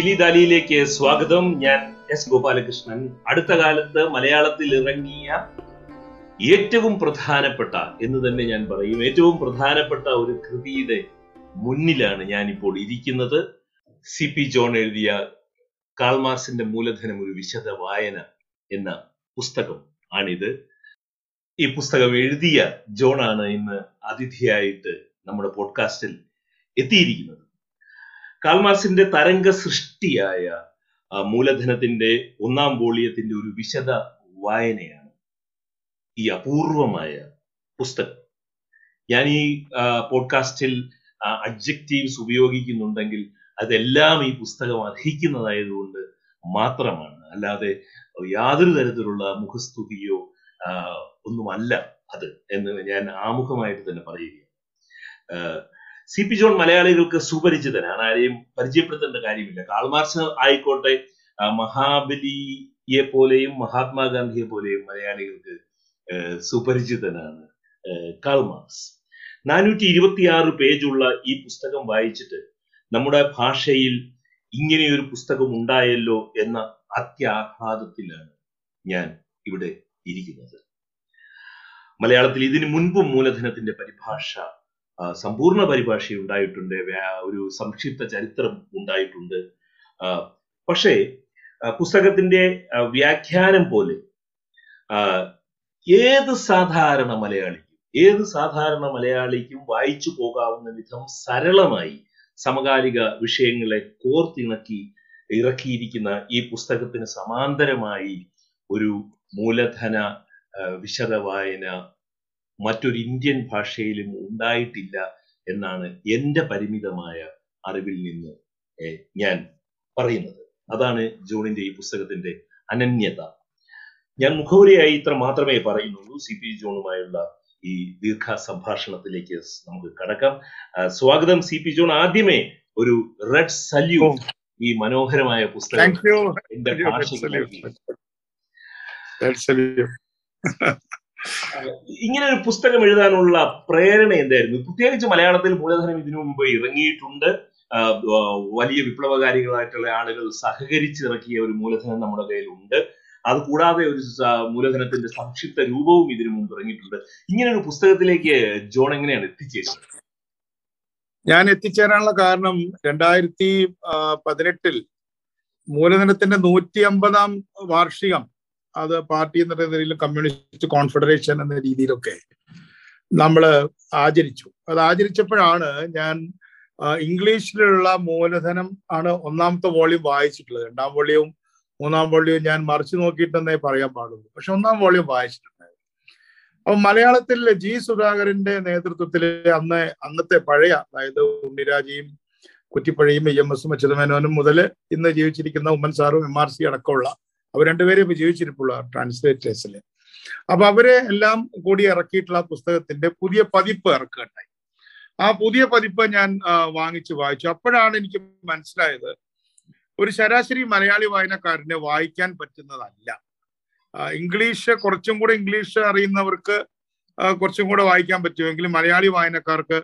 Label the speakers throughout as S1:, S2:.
S1: ദിലി ദാലിയിലേക്ക് സ്വാഗതം. ഞാൻ എസ് ഗോപാലകൃഷ്ണൻ. അടുത്ത കാലത്ത് മലയാളത്തിൽ ഇറങ്ങിയ ഏറ്റവും പ്രധാനപ്പെട്ട എന്ന് തന്നെ ഞാൻ പറയും. ഏറ്റവും പ്രധാനപ്പെട്ട ഒരു കൃതിയുടെ മുന്നിലാണ് ഞാൻ ഇപ്പോൾ ഇരിക്കുന്നത്. സി പി ജോൺ എഴുതിയ കാൾമാർസിന്റെ മൂലധനം ഒരു വിശദ വായന എന്ന പുസ്തകം ആണിത്. ഈ പുസ്തകം എഴുതിയ ജോണാണ് ഇന്ന് അതിഥിയായിട്ട് നമ്മുടെ പോഡ്കാസ്റ്റിൽ എത്തിയിരിക്കുന്നത്. കാൾമാർസിന്റെ തരംഗ സൃഷ്ടിയായ മൂലധനത്തിന്റെ ഒന്നാം വോളിയത്തിന്റെ ഒരു വിശദ വായനയാണ് ഈ അപൂർവമായ പുസ്തകം. ഞാൻ ഈ പോഡ്കാസ്റ്റിൽ അഡ്ജക്റ്റീവ്സ് ഉപയോഗിക്കുന്നുണ്ടെങ്കിൽ അതെല്ലാം ഈ പുസ്തകം അർഹിക്കുന്നതായതുകൊണ്ട് മാത്രമാണ്. അല്ലാതെ യാതൊരു തരത്തിലുള്ള മുഖസ്തുതിയോ ഒന്നുമല്ല അത് എന്ന് ഞാൻ ആമുഖമായിട്ട് തന്നെ പറയുകയാണ്. സി പി ജോൺ മലയാളികൾക്ക് സുപരിചിതനാണ് ആരെയും പരിചയപ്പെടുത്തേണ്ട കാര്യമില്ല. കാൾമാർച്ച് ആയിക്കോട്ടെ മഹാബലിയെ പോലെയും മഹാത്മാഗാന്ധിയെ പോലെയും മലയാളികൾക്ക് സുപരിചിതനാണ് കാൾമാർസ് നാനൂറ്റി ഇരുപത്തിയാറ് പേജുള്ള ഈ പുസ്തകം വായിച്ചിട്ട് നമ്മുടെ ഭാഷയിൽ ഇങ്ങനെയൊരു പുസ്തകം ഉണ്ടായല്ലോ എന്ന അത്യാഹ്ലാദത്തിലാണ് ഞാൻ ഇവിടെ ഇരിക്കുന്നത്. മലയാളത്തിൽ ഇതിനു മുൻപും മൂലധനത്തിന്റെ പരിഭാഷ സമ്പൂർണ പരിഭാഷ ഉണ്ടായിട്ടുണ്ട്. ഒരു സംക്ഷിപ്ത ചരിത്രം ഉണ്ടായിട്ടുണ്ട്. പക്ഷേ പുസ്തകത്തിന്റെ വ്യാഖ്യാനം പോലെ ഏത് സാധാരണ മലയാളിക്കും ഏത് സാധാരണ മലയാളിക്കും വായിച്ചു പോകാവുന്ന വിധം സരളമായി സമകാലിക വിഷയങ്ങളെ കോർത്തിണക്കി ഇറക്കിയിരിക്കുന്ന ഈ പുസ്തകത്തിന് സമാന്തരമായി ഒരു മൂലധന വിശദ വായന മറ്റൊരു ഇന്ത്യൻ ഭാഷയിലും ഉണ്ടായിട്ടില്ല എന്നാണ് എന്റെ പരിമിതമായ അറിവിൽ നിന്ന് ഞാൻ പറയുന്നത്. അതാണ് ജോണിന്റെ ഈ പുസ്തകത്തിന്റെ അനന്യത. ഞാൻ മുഖവുരയായി ഇത്ര മാത്രമേ പറയുന്നുള്ളൂ. സി പി ജോണുമായുള്ള ഈ ദീർഘ സംഭാഷണത്തിലേക്ക് നമുക്ക് കടക്കാം. സ്വാഗതം സി പി ജോൺ. ആദ്യമേ ഒരു റെഡ് സല്യൂട്ട് ഈ മനോഹരമായ പുസ്തകം എന്റെ ഭാഷ ഇങ്ങനെ ഒരു പുസ്തകം എഴുതാനുള്ള പ്രേരണ എന്തായിരുന്നു? പ്രത്യേകിച്ച് മലയാളത്തിൽ മൂലധനം ഇതിനു മുമ്പ് ഇറങ്ങിയിട്ടുണ്ട്. വലിയ വിപ്ലവകാരികളായിട്ടുള്ള ആളുകൾ സഹകരിച്ചിറക്കിയ ഒരു മൂലധനം നമ്മുടെ കയ്യിലുണ്ട്. അത് കൂടാതെ ഒരു മൂലധനത്തിന്റെ സംക്ഷിപ്ത രൂപവും ഇതിനു മുമ്പ് ഇറങ്ങിയിട്ടുണ്ട്. ഇങ്ങനെ ഒരു പുസ്തകത്തിലേക്ക് ജോൺ എങ്ങനെയാണ് എത്തിച്ചേരുന്നത്?
S2: ഞാൻ എത്തിച്ചേരാനുള്ള കാരണം രണ്ടായിരത്തി പതിനെട്ടിൽ മൂലധനത്തിന്റെ നൂറ്റി അമ്പതാം വാർഷികം അത് പാർട്ടി എന്ന നിലയിൽ കമ്മ്യൂണിസ്റ്റ് കോൺഫെഡറേഷൻ എന്ന രീതിയിലൊക്കെ നമ്മൾ ആചരിച്ചു. അത് ആചരിച്ചപ്പോഴാണ് ഞാൻ ഇംഗ്ലീഷിലുള്ള മൂലധനം ആണ് ഒന്നാമത്തെ വോളിയം വായിച്ചിട്ടുള്ളത്. രണ്ടാം വോളിയവും മൂന്നാം വോളിയവും ഞാൻ മറിച്ചു നോക്കിയിട്ടെന്നേ പറയാൻ പാടുള്ളൂ. പക്ഷെ ഒന്നാം വോളിയം വായിച്ചിട്ടുണ്ട് അപ്പൊ മലയാളത്തിൽ ജി സുധാകരന്റെ നേതൃത്വത്തിൽ അന്ന് അന്നത്തെ പഴയ അതായത് ഉണ്ണിരാജയും കുറ്റിപ്പഴയും ഇ എം എസും അച്യുതമേനോനും മുതൽ ഇന്ന് ജീവിച്ചിരിക്കുന്ന ഉമ്മൻ സാറും എം ആർ സി അടക്കമുള്ള അവർ രണ്ടുപേരും ഇപ്പൊ ജീവിച്ചിരിപ്പുള്ള ട്രാൻസ്ലേറ്റേഴ്സിൽ അപ്പൊ അവരെ എല്ലാം കൂടി ഇറക്കിയിട്ടുള്ള പുസ്തകത്തിന്റെ പുതിയ പതിപ്പ് ഇറക്കുകയുണ്ടായി. ആ പുതിയ പതിപ്പ് ഞാൻ വാങ്ങിച്ച് വായിച്ചു. അപ്പോഴാണ് എനിക്ക് മനസ്സിലായത് ഒരു ശരാശരി മലയാളി വായനക്കാരനെ വായിക്കാൻ പറ്റുന്നതല്ല. ഇംഗ്ലീഷ് കുറച്ചും കൂടെ ഇംഗ്ലീഷ് അറിയുന്നവർക്ക് കുറച്ചും കൂടെ വായിക്കാൻ പറ്റുമെങ്കിലും മലയാളി വായനക്കാർക്ക്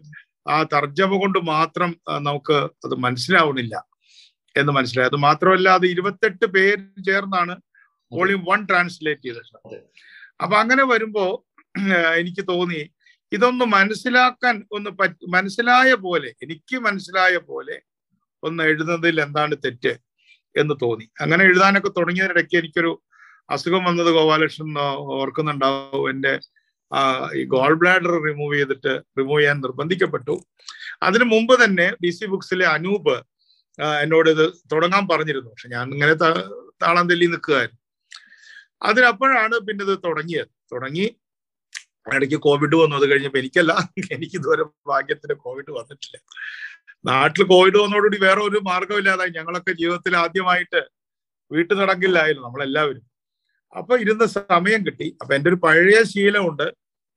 S2: ആ തർജമ കൊണ്ട് മാത്രം നമുക്ക് അത് മനസ്സിലാവുന്നില്ല എന്ന് മനസ്സിലായി. അത് മാത്രമല്ല അത് ഇരുപത്തെട്ട് പേര് ചേർന്നാണ് വോളിയം വൺ ട്രാൻസ്ലേറ്റ് ചെയ്തത്. അപ്പൊ അങ്ങനെ വരുമ്പോ എനിക്ക് തോന്നി ഇതൊന്ന് മനസ്സിലാക്കാൻ ഒന്ന് മനസ്സിലായ പോലെ എനിക്ക് മനസ്സിലായ പോലെ ഒന്ന് എഴുതുന്നതിൽ എന്താണ് തെറ്റ് എന്ന് തോന്നി. അങ്ങനെ എഴുതാനൊക്കെ തുടങ്ങിയതിനിടയ്ക്ക് എനിക്കൊരു അസുഖം വന്നത് ഗോപാലകൃഷ്ണൻ ഓർക്കുന്നുണ്ടാവും. എന്റെ ആ, ഈ ഗോൾ ബ്ലാഡർ റിമൂവ് ചെയ്തിട്ട് റിമൂവ് ചെയ്യാൻ നിർബന്ധിക്കപ്പെട്ടു. അതിനു മുമ്പ് തന്നെ ഡി സി ബുക്സിലെ അനൂപ് എന്നോട് ഇത് തുടങ്ങാൻ പറഞ്ഞിരുന്നു. പക്ഷെ ഞാൻ ഇങ്ങനെ താളം തെല്ലി നിൽക്കുകയായിരുന്നു അതിനപ്പോഴാണ് പിന്നെ ഇത് തുടങ്ങിയത്. തുടങ്ങി ഇടയ്ക്ക് കോവിഡ് വന്നു. അത് കഴിഞ്ഞപ്പോ എനിക്കല്ല എനിക്ക് ഇതുവരെ ഭാഗ്യത്തിന് കോവിഡ് വന്നിട്ടില്ല. നാട്ടിൽ കോവിഡ് വന്നതോടുകൂടി വേറെ ഒരു മാർഗമില്ലാതായി ഞങ്ങളൊക്കെ ജീവിതത്തിൽ ആദ്യമായിട്ട് വീട്ടിൽ നടക്കില്ലായിരുന്നു നമ്മളെല്ലാവരും. അപ്പൊ ഇരുന്ന സമയം കിട്ടി. അപ്പൊ എന്റെ ഒരു പഴയ ശീലമുണ്ട്.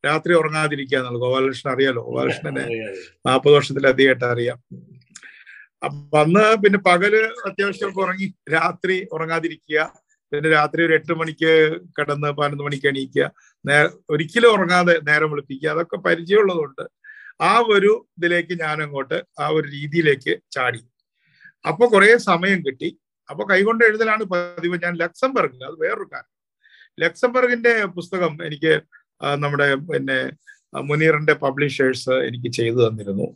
S2: രാത്രി ഉറങ്ങാതിരിക്കുക എന്നുള്ളത്. ഗോപാലകൃഷ്ണൻ അറിയാലോ? ഗോപാലകൃഷ്ണനെ നാൽപ്പത് വർഷത്തിലധികമായിട്ട് അറിയാം. അന്ന് പിന്നെ പകൽ അത്യാവശ്യം ഉറങ്ങി. രാത്രി ഉറങ്ങാതിരിക്കുക. പിന്നെ രാത്രി ഒരു എട്ട് മണിക്ക് കിടന്ന് പതിനൊന്ന് മണിക്ക് എണീക്കുക. നേ ഒരിക്കലും ഉറങ്ങാതെ നേരം വിളിപ്പിക്കുക. അതൊക്കെ പരിചയമുള്ളതുകൊണ്ട് ആ ഒരു ഇതിലേക്ക് ഞാൻ അങ്ങോട്ട് ആ ഒരു രീതിയിലേക്ക് ചാടി. അപ്പൊ കുറെ സമയം കിട്ടി. അപ്പൊ കൈകൊണ്ട് എഴുതലാണ് പതിവ്. ഞാൻ ലക്സംബർഗ് അത് വേറൊരു കാരണം ലക്സംബർഗിന്റെ പുസ്തകം എനിക്ക് നമ്മുടെ പിന്നെ മുനീറിന്റെ പബ്ലിഷേഴ്സ് എനിക്ക് ചെയ്തു തന്നിരുന്നു.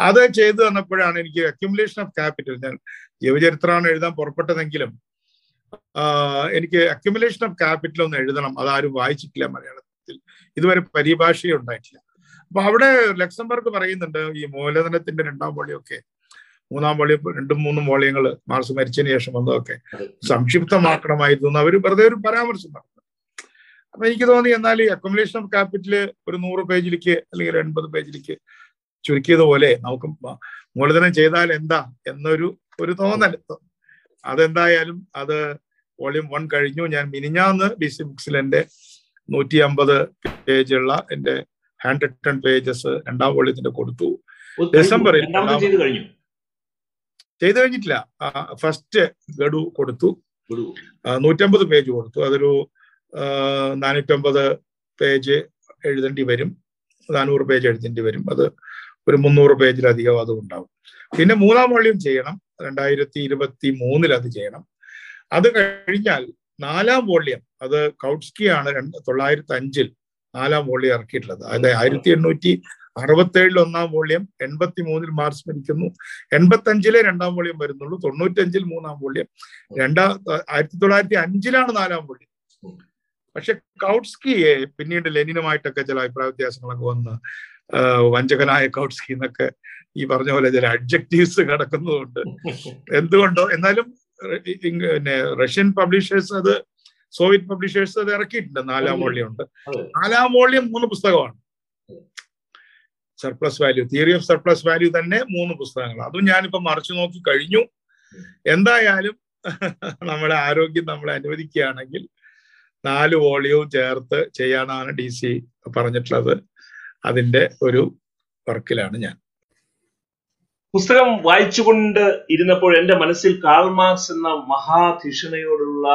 S2: അത് ചെയ്തു തന്നപ്പോഴാണ് എനിക്ക് അക്യുമുലേഷൻ ഓഫ് ക്യാപിറ്റൽ ഞാൻ ജീവചരിത്രമാണ് എഴുതാൻ പുറപ്പെട്ടതെങ്കിലും എനിക്ക് അക്യുമുലേഷൻ ഓഫ് ക്യാപിറ്റൽ ഒന്ന് എഴുതണം. അതാരും വായിച്ചിട്ടില്ല മലയാളത്തിൽ. ഇതുവരെ പരിഭാഷയും ഉണ്ടായിട്ടില്ല. അപ്പൊ അവിടെ ലക്സംബർഗ് പറയുന്നുണ്ട് ഈ മൂലധനത്തിന്റെ രണ്ടാം വോളിയൊക്കെ മൂന്നാം വോളിയം രണ്ടും മൂന്നും വോളിയങ്ങൾ മാർസ് മരിച്ചതിന് ശേഷം വന്നതൊക്കെ സംക്ഷിപ്തമാക്കണമായിരുന്നു എന്ന് അവർ വെറുതെ ഒരു പരാമർശം നടന്നു അപ്പൊ എനിക്ക് തോന്നി എന്നാൽ ഈ അക്കോമഡേഷൻ ഓഫ് ക്യാപിറ്റൽ ഒരു നൂറ് പേജിലേക്ക് അല്ലെങ്കിൽ എൺപത് പേജിലേക്ക് ചുരുക്കിയതുപോലെ നമുക്ക് മൂലധനം ചെയ്താൽ എന്താ എന്നൊരു ഒരു തോന്നൽ അതെന്തായാലും അത് വോളിയം വൺ കഴിഞ്ഞു. ഞാൻ മിനിഞ്ഞാന്ന് ഡി സി ബുക്സിൽ എന്റെ നൂറ്റി അമ്പത് പേജുള്ള എന്റെ ഹാൻഡ് റിട്ടൺ പേജസ് രണ്ടാം വോളിയത്തിന്റെ കൊടുത്തു. ഡിസംബറിൽ
S1: ചെയ്തു
S2: കഴിഞ്ഞിട്ടില്ല. ഫസ്റ്റ് ഗഡു കൊടുത്തു. നൂറ്റമ്പത് പേജ് കൊടുത്തു. അതൊരു നാനൂറ്റമ്പത് പേജ് എഴുതേണ്ടി വരും. നാനൂറ് പേജ് എഴുതേണ്ടി വരും. അത് ഒരു മുന്നൂറ് പേജിലധികം അത് ഉണ്ടാവും പിന്നെ മൂന്നാം വോളിയം ചെയ്യണം. രണ്ടായിരത്തി ഇരുപത്തി മൂന്നിൽ അത് ചെയ്യണം. അത് കഴിഞ്ഞാൽ നാലാം വോളിയം അത് കൗട്സ്കിയാണ് രണ്ട് തൊള്ളായിരത്തി അഞ്ചിൽ നാലാം വോളിയം ഇറക്കിയിട്ടുള്ളത്. അതായത് ആയിരത്തി എണ്ണൂറ്റി അറുപത്തി ഏഴിൽ ഒന്നാം വോളിയം എൺപത്തി മൂന്നിൽ മാർച്ച് മരിക്കുന്നു എൺപത്തി അഞ്ചിലെ രണ്ടാം വോളിയം വരുന്നുള്ളൂ. തൊണ്ണൂറ്റഞ്ചിൽ മൂന്നാം വോളിയം രണ്ടാം ആയിരത്തി തൊള്ളായിരത്തി അഞ്ചിലാണ് നാലാം വോള്യം പക്ഷെ കൗട്സ്കിയെ പിന്നീട് ലെനിനുമായിട്ടൊക്കെ ചില അഭിപ്രായ വ്യത്യാസങ്ങളൊക്കെ വന്ന് വഞ്ചകനായ കൗട്സ്കി എന്നൊക്കെ ഈ പറഞ്ഞ പോലെ ചില അഡ്ജക്റ്റീവ്സ് കിടക്കുന്നതുകൊണ്ട്. എന്തുകൊണ്ടോ? എന്നാലും പിന്നെ റഷ്യൻ പബ്ലിഷേഴ്സ് അത് സോവിയറ്റ് പബ്ലിഷേഴ്സ് അത് ഇറക്കിയിട്ടുണ്ട്. നാലാം വോളിയം ഉണ്ട് നാലാം വോളിയം മൂന്ന് പുസ്തകമാണ്. Surplus value theory of surplus value തന്നെ മൂന്ന് പുസ്തകങ്ങൾ അതും ഞാനിപ്പോ മറിച്ചു നോക്കി കഴിഞ്ഞു. എന്തായാലും നമ്മുടെ ആരോഗ്യം നമ്മളെ അനുവദിക്കുകയാണെങ്കിൽ നാല് വോളിയവും ചേർത്ത് ചെയ്യാനാണ് ഡി സി പറഞ്ഞിട്ടുള്ളത്. അതിന്റെ ഒരു വർക്കിലാണ് ഞാൻ.
S1: പുസ്തകം വായിച്ചുകൊണ്ട് ഇരുന്നപ്പോൾ എന്റെ മനസ്സിൽ കാൾ മാർക്സ് എന്ന മഹാധിഷണയോടുള്ള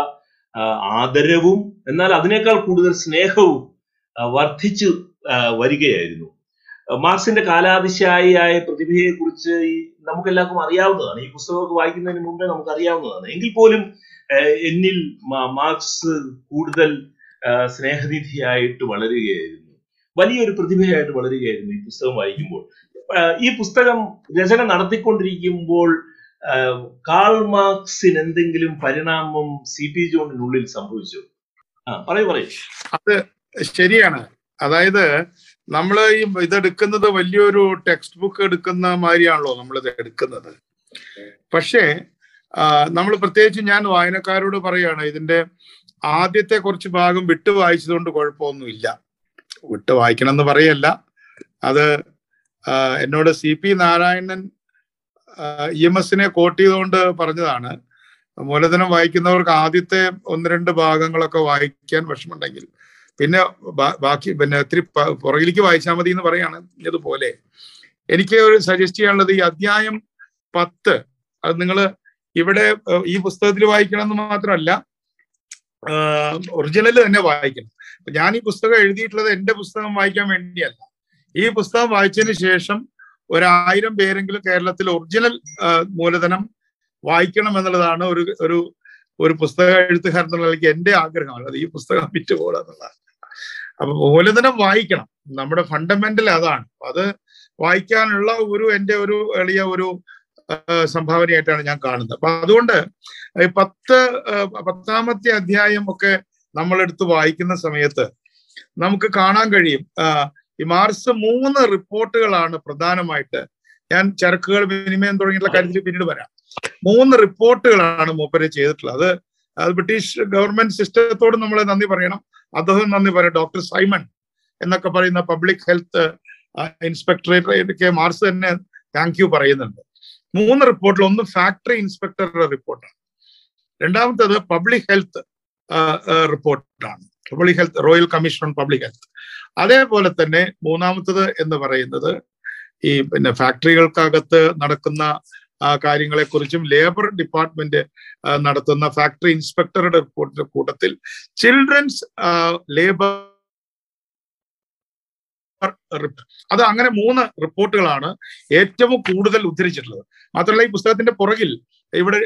S1: ആദരവും എന്നാൽ അതിനേക്കാൾ കൂടുതൽ സ്നേഹവും വർദ്ധിച്ചു വരികയായിരുന്നു. മാർക്സിന്റെ കാലാതിശായിയായ പ്രതിഭയെ കുറിച്ച് ഈ നമുക്കെല്ലാവർക്കും അറിയാവുന്നതാണ്. ഈ പുസ്തകമൊക്കെ വായിക്കുന്നതിന് മുമ്പേ നമുക്ക് അറിയാവുന്നതാണ് എങ്കിൽ പോലും എന്നിൽ മാർക്സ് കൂടുതൽ സ്നേഹനിധിയായിട്ട് വളരുകയായിരുന്നു. വലിയൊരു പ്രതിഭയായിട്ട് വളരുകയായിരുന്നു ഈ പുസ്തകം വായിക്കുമ്പോൾ. ഈ പുസ്തകം രചന നടത്തിക്കൊണ്ടിരിക്കുമ്പോൾ കാൾ മാർക്സിന് എന്തെങ്കിലും പരിണാമം സി പി ജോണിനുള്ളിൽ സംഭവിച്ചു? ആ പറയൂ പറയൂ.
S2: ശരിയാണ്. അതായത് നമ്മൾ ഈ ഇതെടുക്കുന്നത് വലിയൊരു ടെക്സ്റ്റ് ബുക്ക് എടുക്കുന്ന മാതിരിയാണല്ലോ നമ്മളിത് എടുക്കുന്നത്. പക്ഷേ നമ്മൾ പ്രത്യേകിച്ച് ഞാൻ വായനക്കാരോട് പറയാണ് ഇതിന്റെ ആദ്യത്തെ കുറച്ച് ഭാഗം വിട്ടു വായിച്ചതുകൊണ്ട് കുഴപ്പമൊന്നുമില്ല. വിട്ട് വായിക്കണം എന്ന് പറയല്ല. അത് എന്നോട് C P Narayanan E M എസിനെ കോട്ട് ചെയ്തുകൊണ്ട് പറഞ്ഞതാണ്. മൂലധനം വായിക്കുന്നവർക്ക് ആദ്യത്തെ ഒന്ന് രണ്ട് ഭാഗങ്ങളൊക്കെ വായിക്കാൻ വിഷമുണ്ടെങ്കിൽ പിന്നെ ബാക്കി പിന്നെ ഇത്തിരി പ- പുറകിലേക്ക് വായിച്ചാൽ മതി എന്ന് പറയാണ് ഇതുപോലെ. എനിക്ക് ഒരു സജസ്റ്റ് ചെയ്യാനുള്ളത് ഈ അധ്യായം പത്ത് അത് നിങ്ങൾ ഇവിടെ ഈ പുസ്തകത്തിൽ വായിക്കണം എന്ന് മാത്രമല്ല ഒറിജിനൽ തന്നെ വായിക്കണം. ഞാൻ ഈ പുസ്തകം എഴുതിയിട്ടുള്ളത് എന്റെ പുസ്തകം വായിക്കാൻ വേണ്ടിയല്ല. ഈ പുസ്തകം വായിച്ചതിന് ശേഷം ഒരായിരം പേരെങ്കിലും കേരളത്തിൽ ഒറിജിനൽ മൂലധനം വായിക്കണം എന്നുള്ളതാണ് ഒരു ഒരു ഒരു പുസ്തക എഴുത്തുകാരൻ എന്നുള്ള എന്റെ ആഗ്രഹമാണ് അത് ഈ പുസ്തകം വിറ്റുപോകുക എന്നുള്ളതാണ്. അപ്പൊ മൂലധനം വായിക്കണം. നമ്മുടെ ഫണ്ടമെന്റൽ അതാണ്. അത് വായിക്കാനുള്ള ഒരു എന്റെ ഒരു എളിയ ഒരു സംഭാവനയായിട്ടാണ് ഞാൻ കാണുന്നത്. അപ്പൊ അതുകൊണ്ട് പത്ത് പത്താമത്തെ അധ്യായം ഒക്കെ നമ്മളെടുത്ത് വായിക്കുന്ന സമയത്ത് നമുക്ക് കാണാൻ കഴിയും ഈ മാർച്ച് മൂന്ന് റിപ്പോർട്ടുകളാണ് പ്രധാനമായിട്ട് ഞാൻ ചരക്കുകൾ വിനിമയം തുടങ്ങിയിട്ടുള്ള കാര്യത്തിൽ പിന്നീട് വരാം. മൂന്ന് റിപ്പോർട്ടുകളാണ് മൂപ്പര് ചെയ്തിട്ടുള്ളത്. അത് ബ്രിട്ടീഷ് ഗവൺമെന്റ് സിസ്റ്റത്തോട് നമ്മൾ നന്ദി പറയണം. അദ്ദേഹം നന്ദി പറയാം ഡോക്ടർ സൈമൺ എന്നൊക്കെ പറയുന്ന പബ്ലിക് ഹെൽത്ത് ഇൻസ്പെക്ടറേറ്റ് മാർസ് തന്നെ താങ്ക് യു പറയുന്നുണ്ട്. മൂന്ന് റിപ്പോർട്ടിൽ ഒന്ന് ഫാക്ടറി ഇൻസ്പെക്ടറുടെ റിപ്പോർട്ടാണ് രണ്ടാമത്തേത് പബ്ലിക് ഹെൽത്ത് റിപ്പോർട്ടാണ് public health royal commission on public health അതേപോലെ തന്നെ മൂന്നാമത്തത് എന്ന് പറയുന്നത് ഈ പിന്നെ ഫാക്ടറികൾക്കകത്ത് നടക്കുന്ന കാര്യങ്ങളെക്കുറിച്ചും ലേബർ ഡിപ്പാർട്ട്മെന്റ് നടത്തുന്ന ഫാക്ടറി ഇൻസ്പെക്ടറുടെ റിപ്പോർട്ടിന്റെ കൂട്ടത്തിൽ ചിൽഡ്രൻസ് ലേബർ അത് അങ്ങനെ മൂന്ന് റിപ്പോർട്ടുകളാണ് ഏറ്റവും കൂടുതൽ ഉദ്ധരിച്ചിട്ടുള്ളത്. മാത്രമല്ല ഈ പുസ്തകത്തിന്റെ പുറകിൽ ഇവിടെ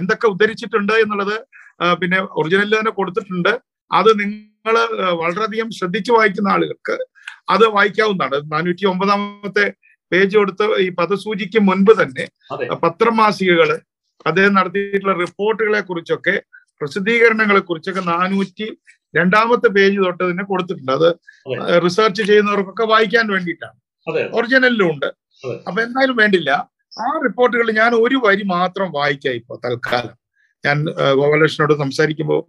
S2: എന്തൊക്കെ ഉദ്ധരിച്ചിട്ടുണ്ട് എന്നുള്ളത് പിന്നെ ഒറിജിനലിൽ തന്നെ കൊടുത്തിട്ടുണ്ട്. അത് നിങ്ങൾ വളരെയധികം ശ്രദ്ധിച്ചു വായിക്കുന്ന ആളുകൾക്ക് അത് വായിക്കാവുന്നതാണ്. നാനൂറ്റി ഒമ്പതാമത്തെ പേജ് കൊടുത്ത് ഈ പദസൂചിക്ക് മുൻപ് തന്നെ പത്രമാസികകൾ അദ്ദേഹം നടത്തിയിട്ടുള്ള റിപ്പോർട്ടുകളെ കുറിച്ചൊക്കെ പ്രസിദ്ധീകരണങ്ങളെ കുറിച്ചൊക്കെ നാനൂറ്റി രണ്ടാമത്തെ പേജ് തൊട്ട് തന്നെ കൊടുത്തിട്ടുണ്ട്. അത് റിസർച്ച് ചെയ്യുന്നവർക്കൊക്കെ വായിക്കാൻ വേണ്ടിയിട്ടാണ്. ഒറിജിനലിലും ഉണ്ട്. അപ്പൊ എന്തായാലും വേണ്ടില്ല. ആ റിപ്പോർട്ടുകൾ ഞാൻ ഒരു വരി മാത്രം വായിക്കാം ഇപ്പൊ തൽക്കാലം. ഞാൻ ഗോപാലകൃഷ്ണനോട് സംസാരിക്കുമ്പോൾ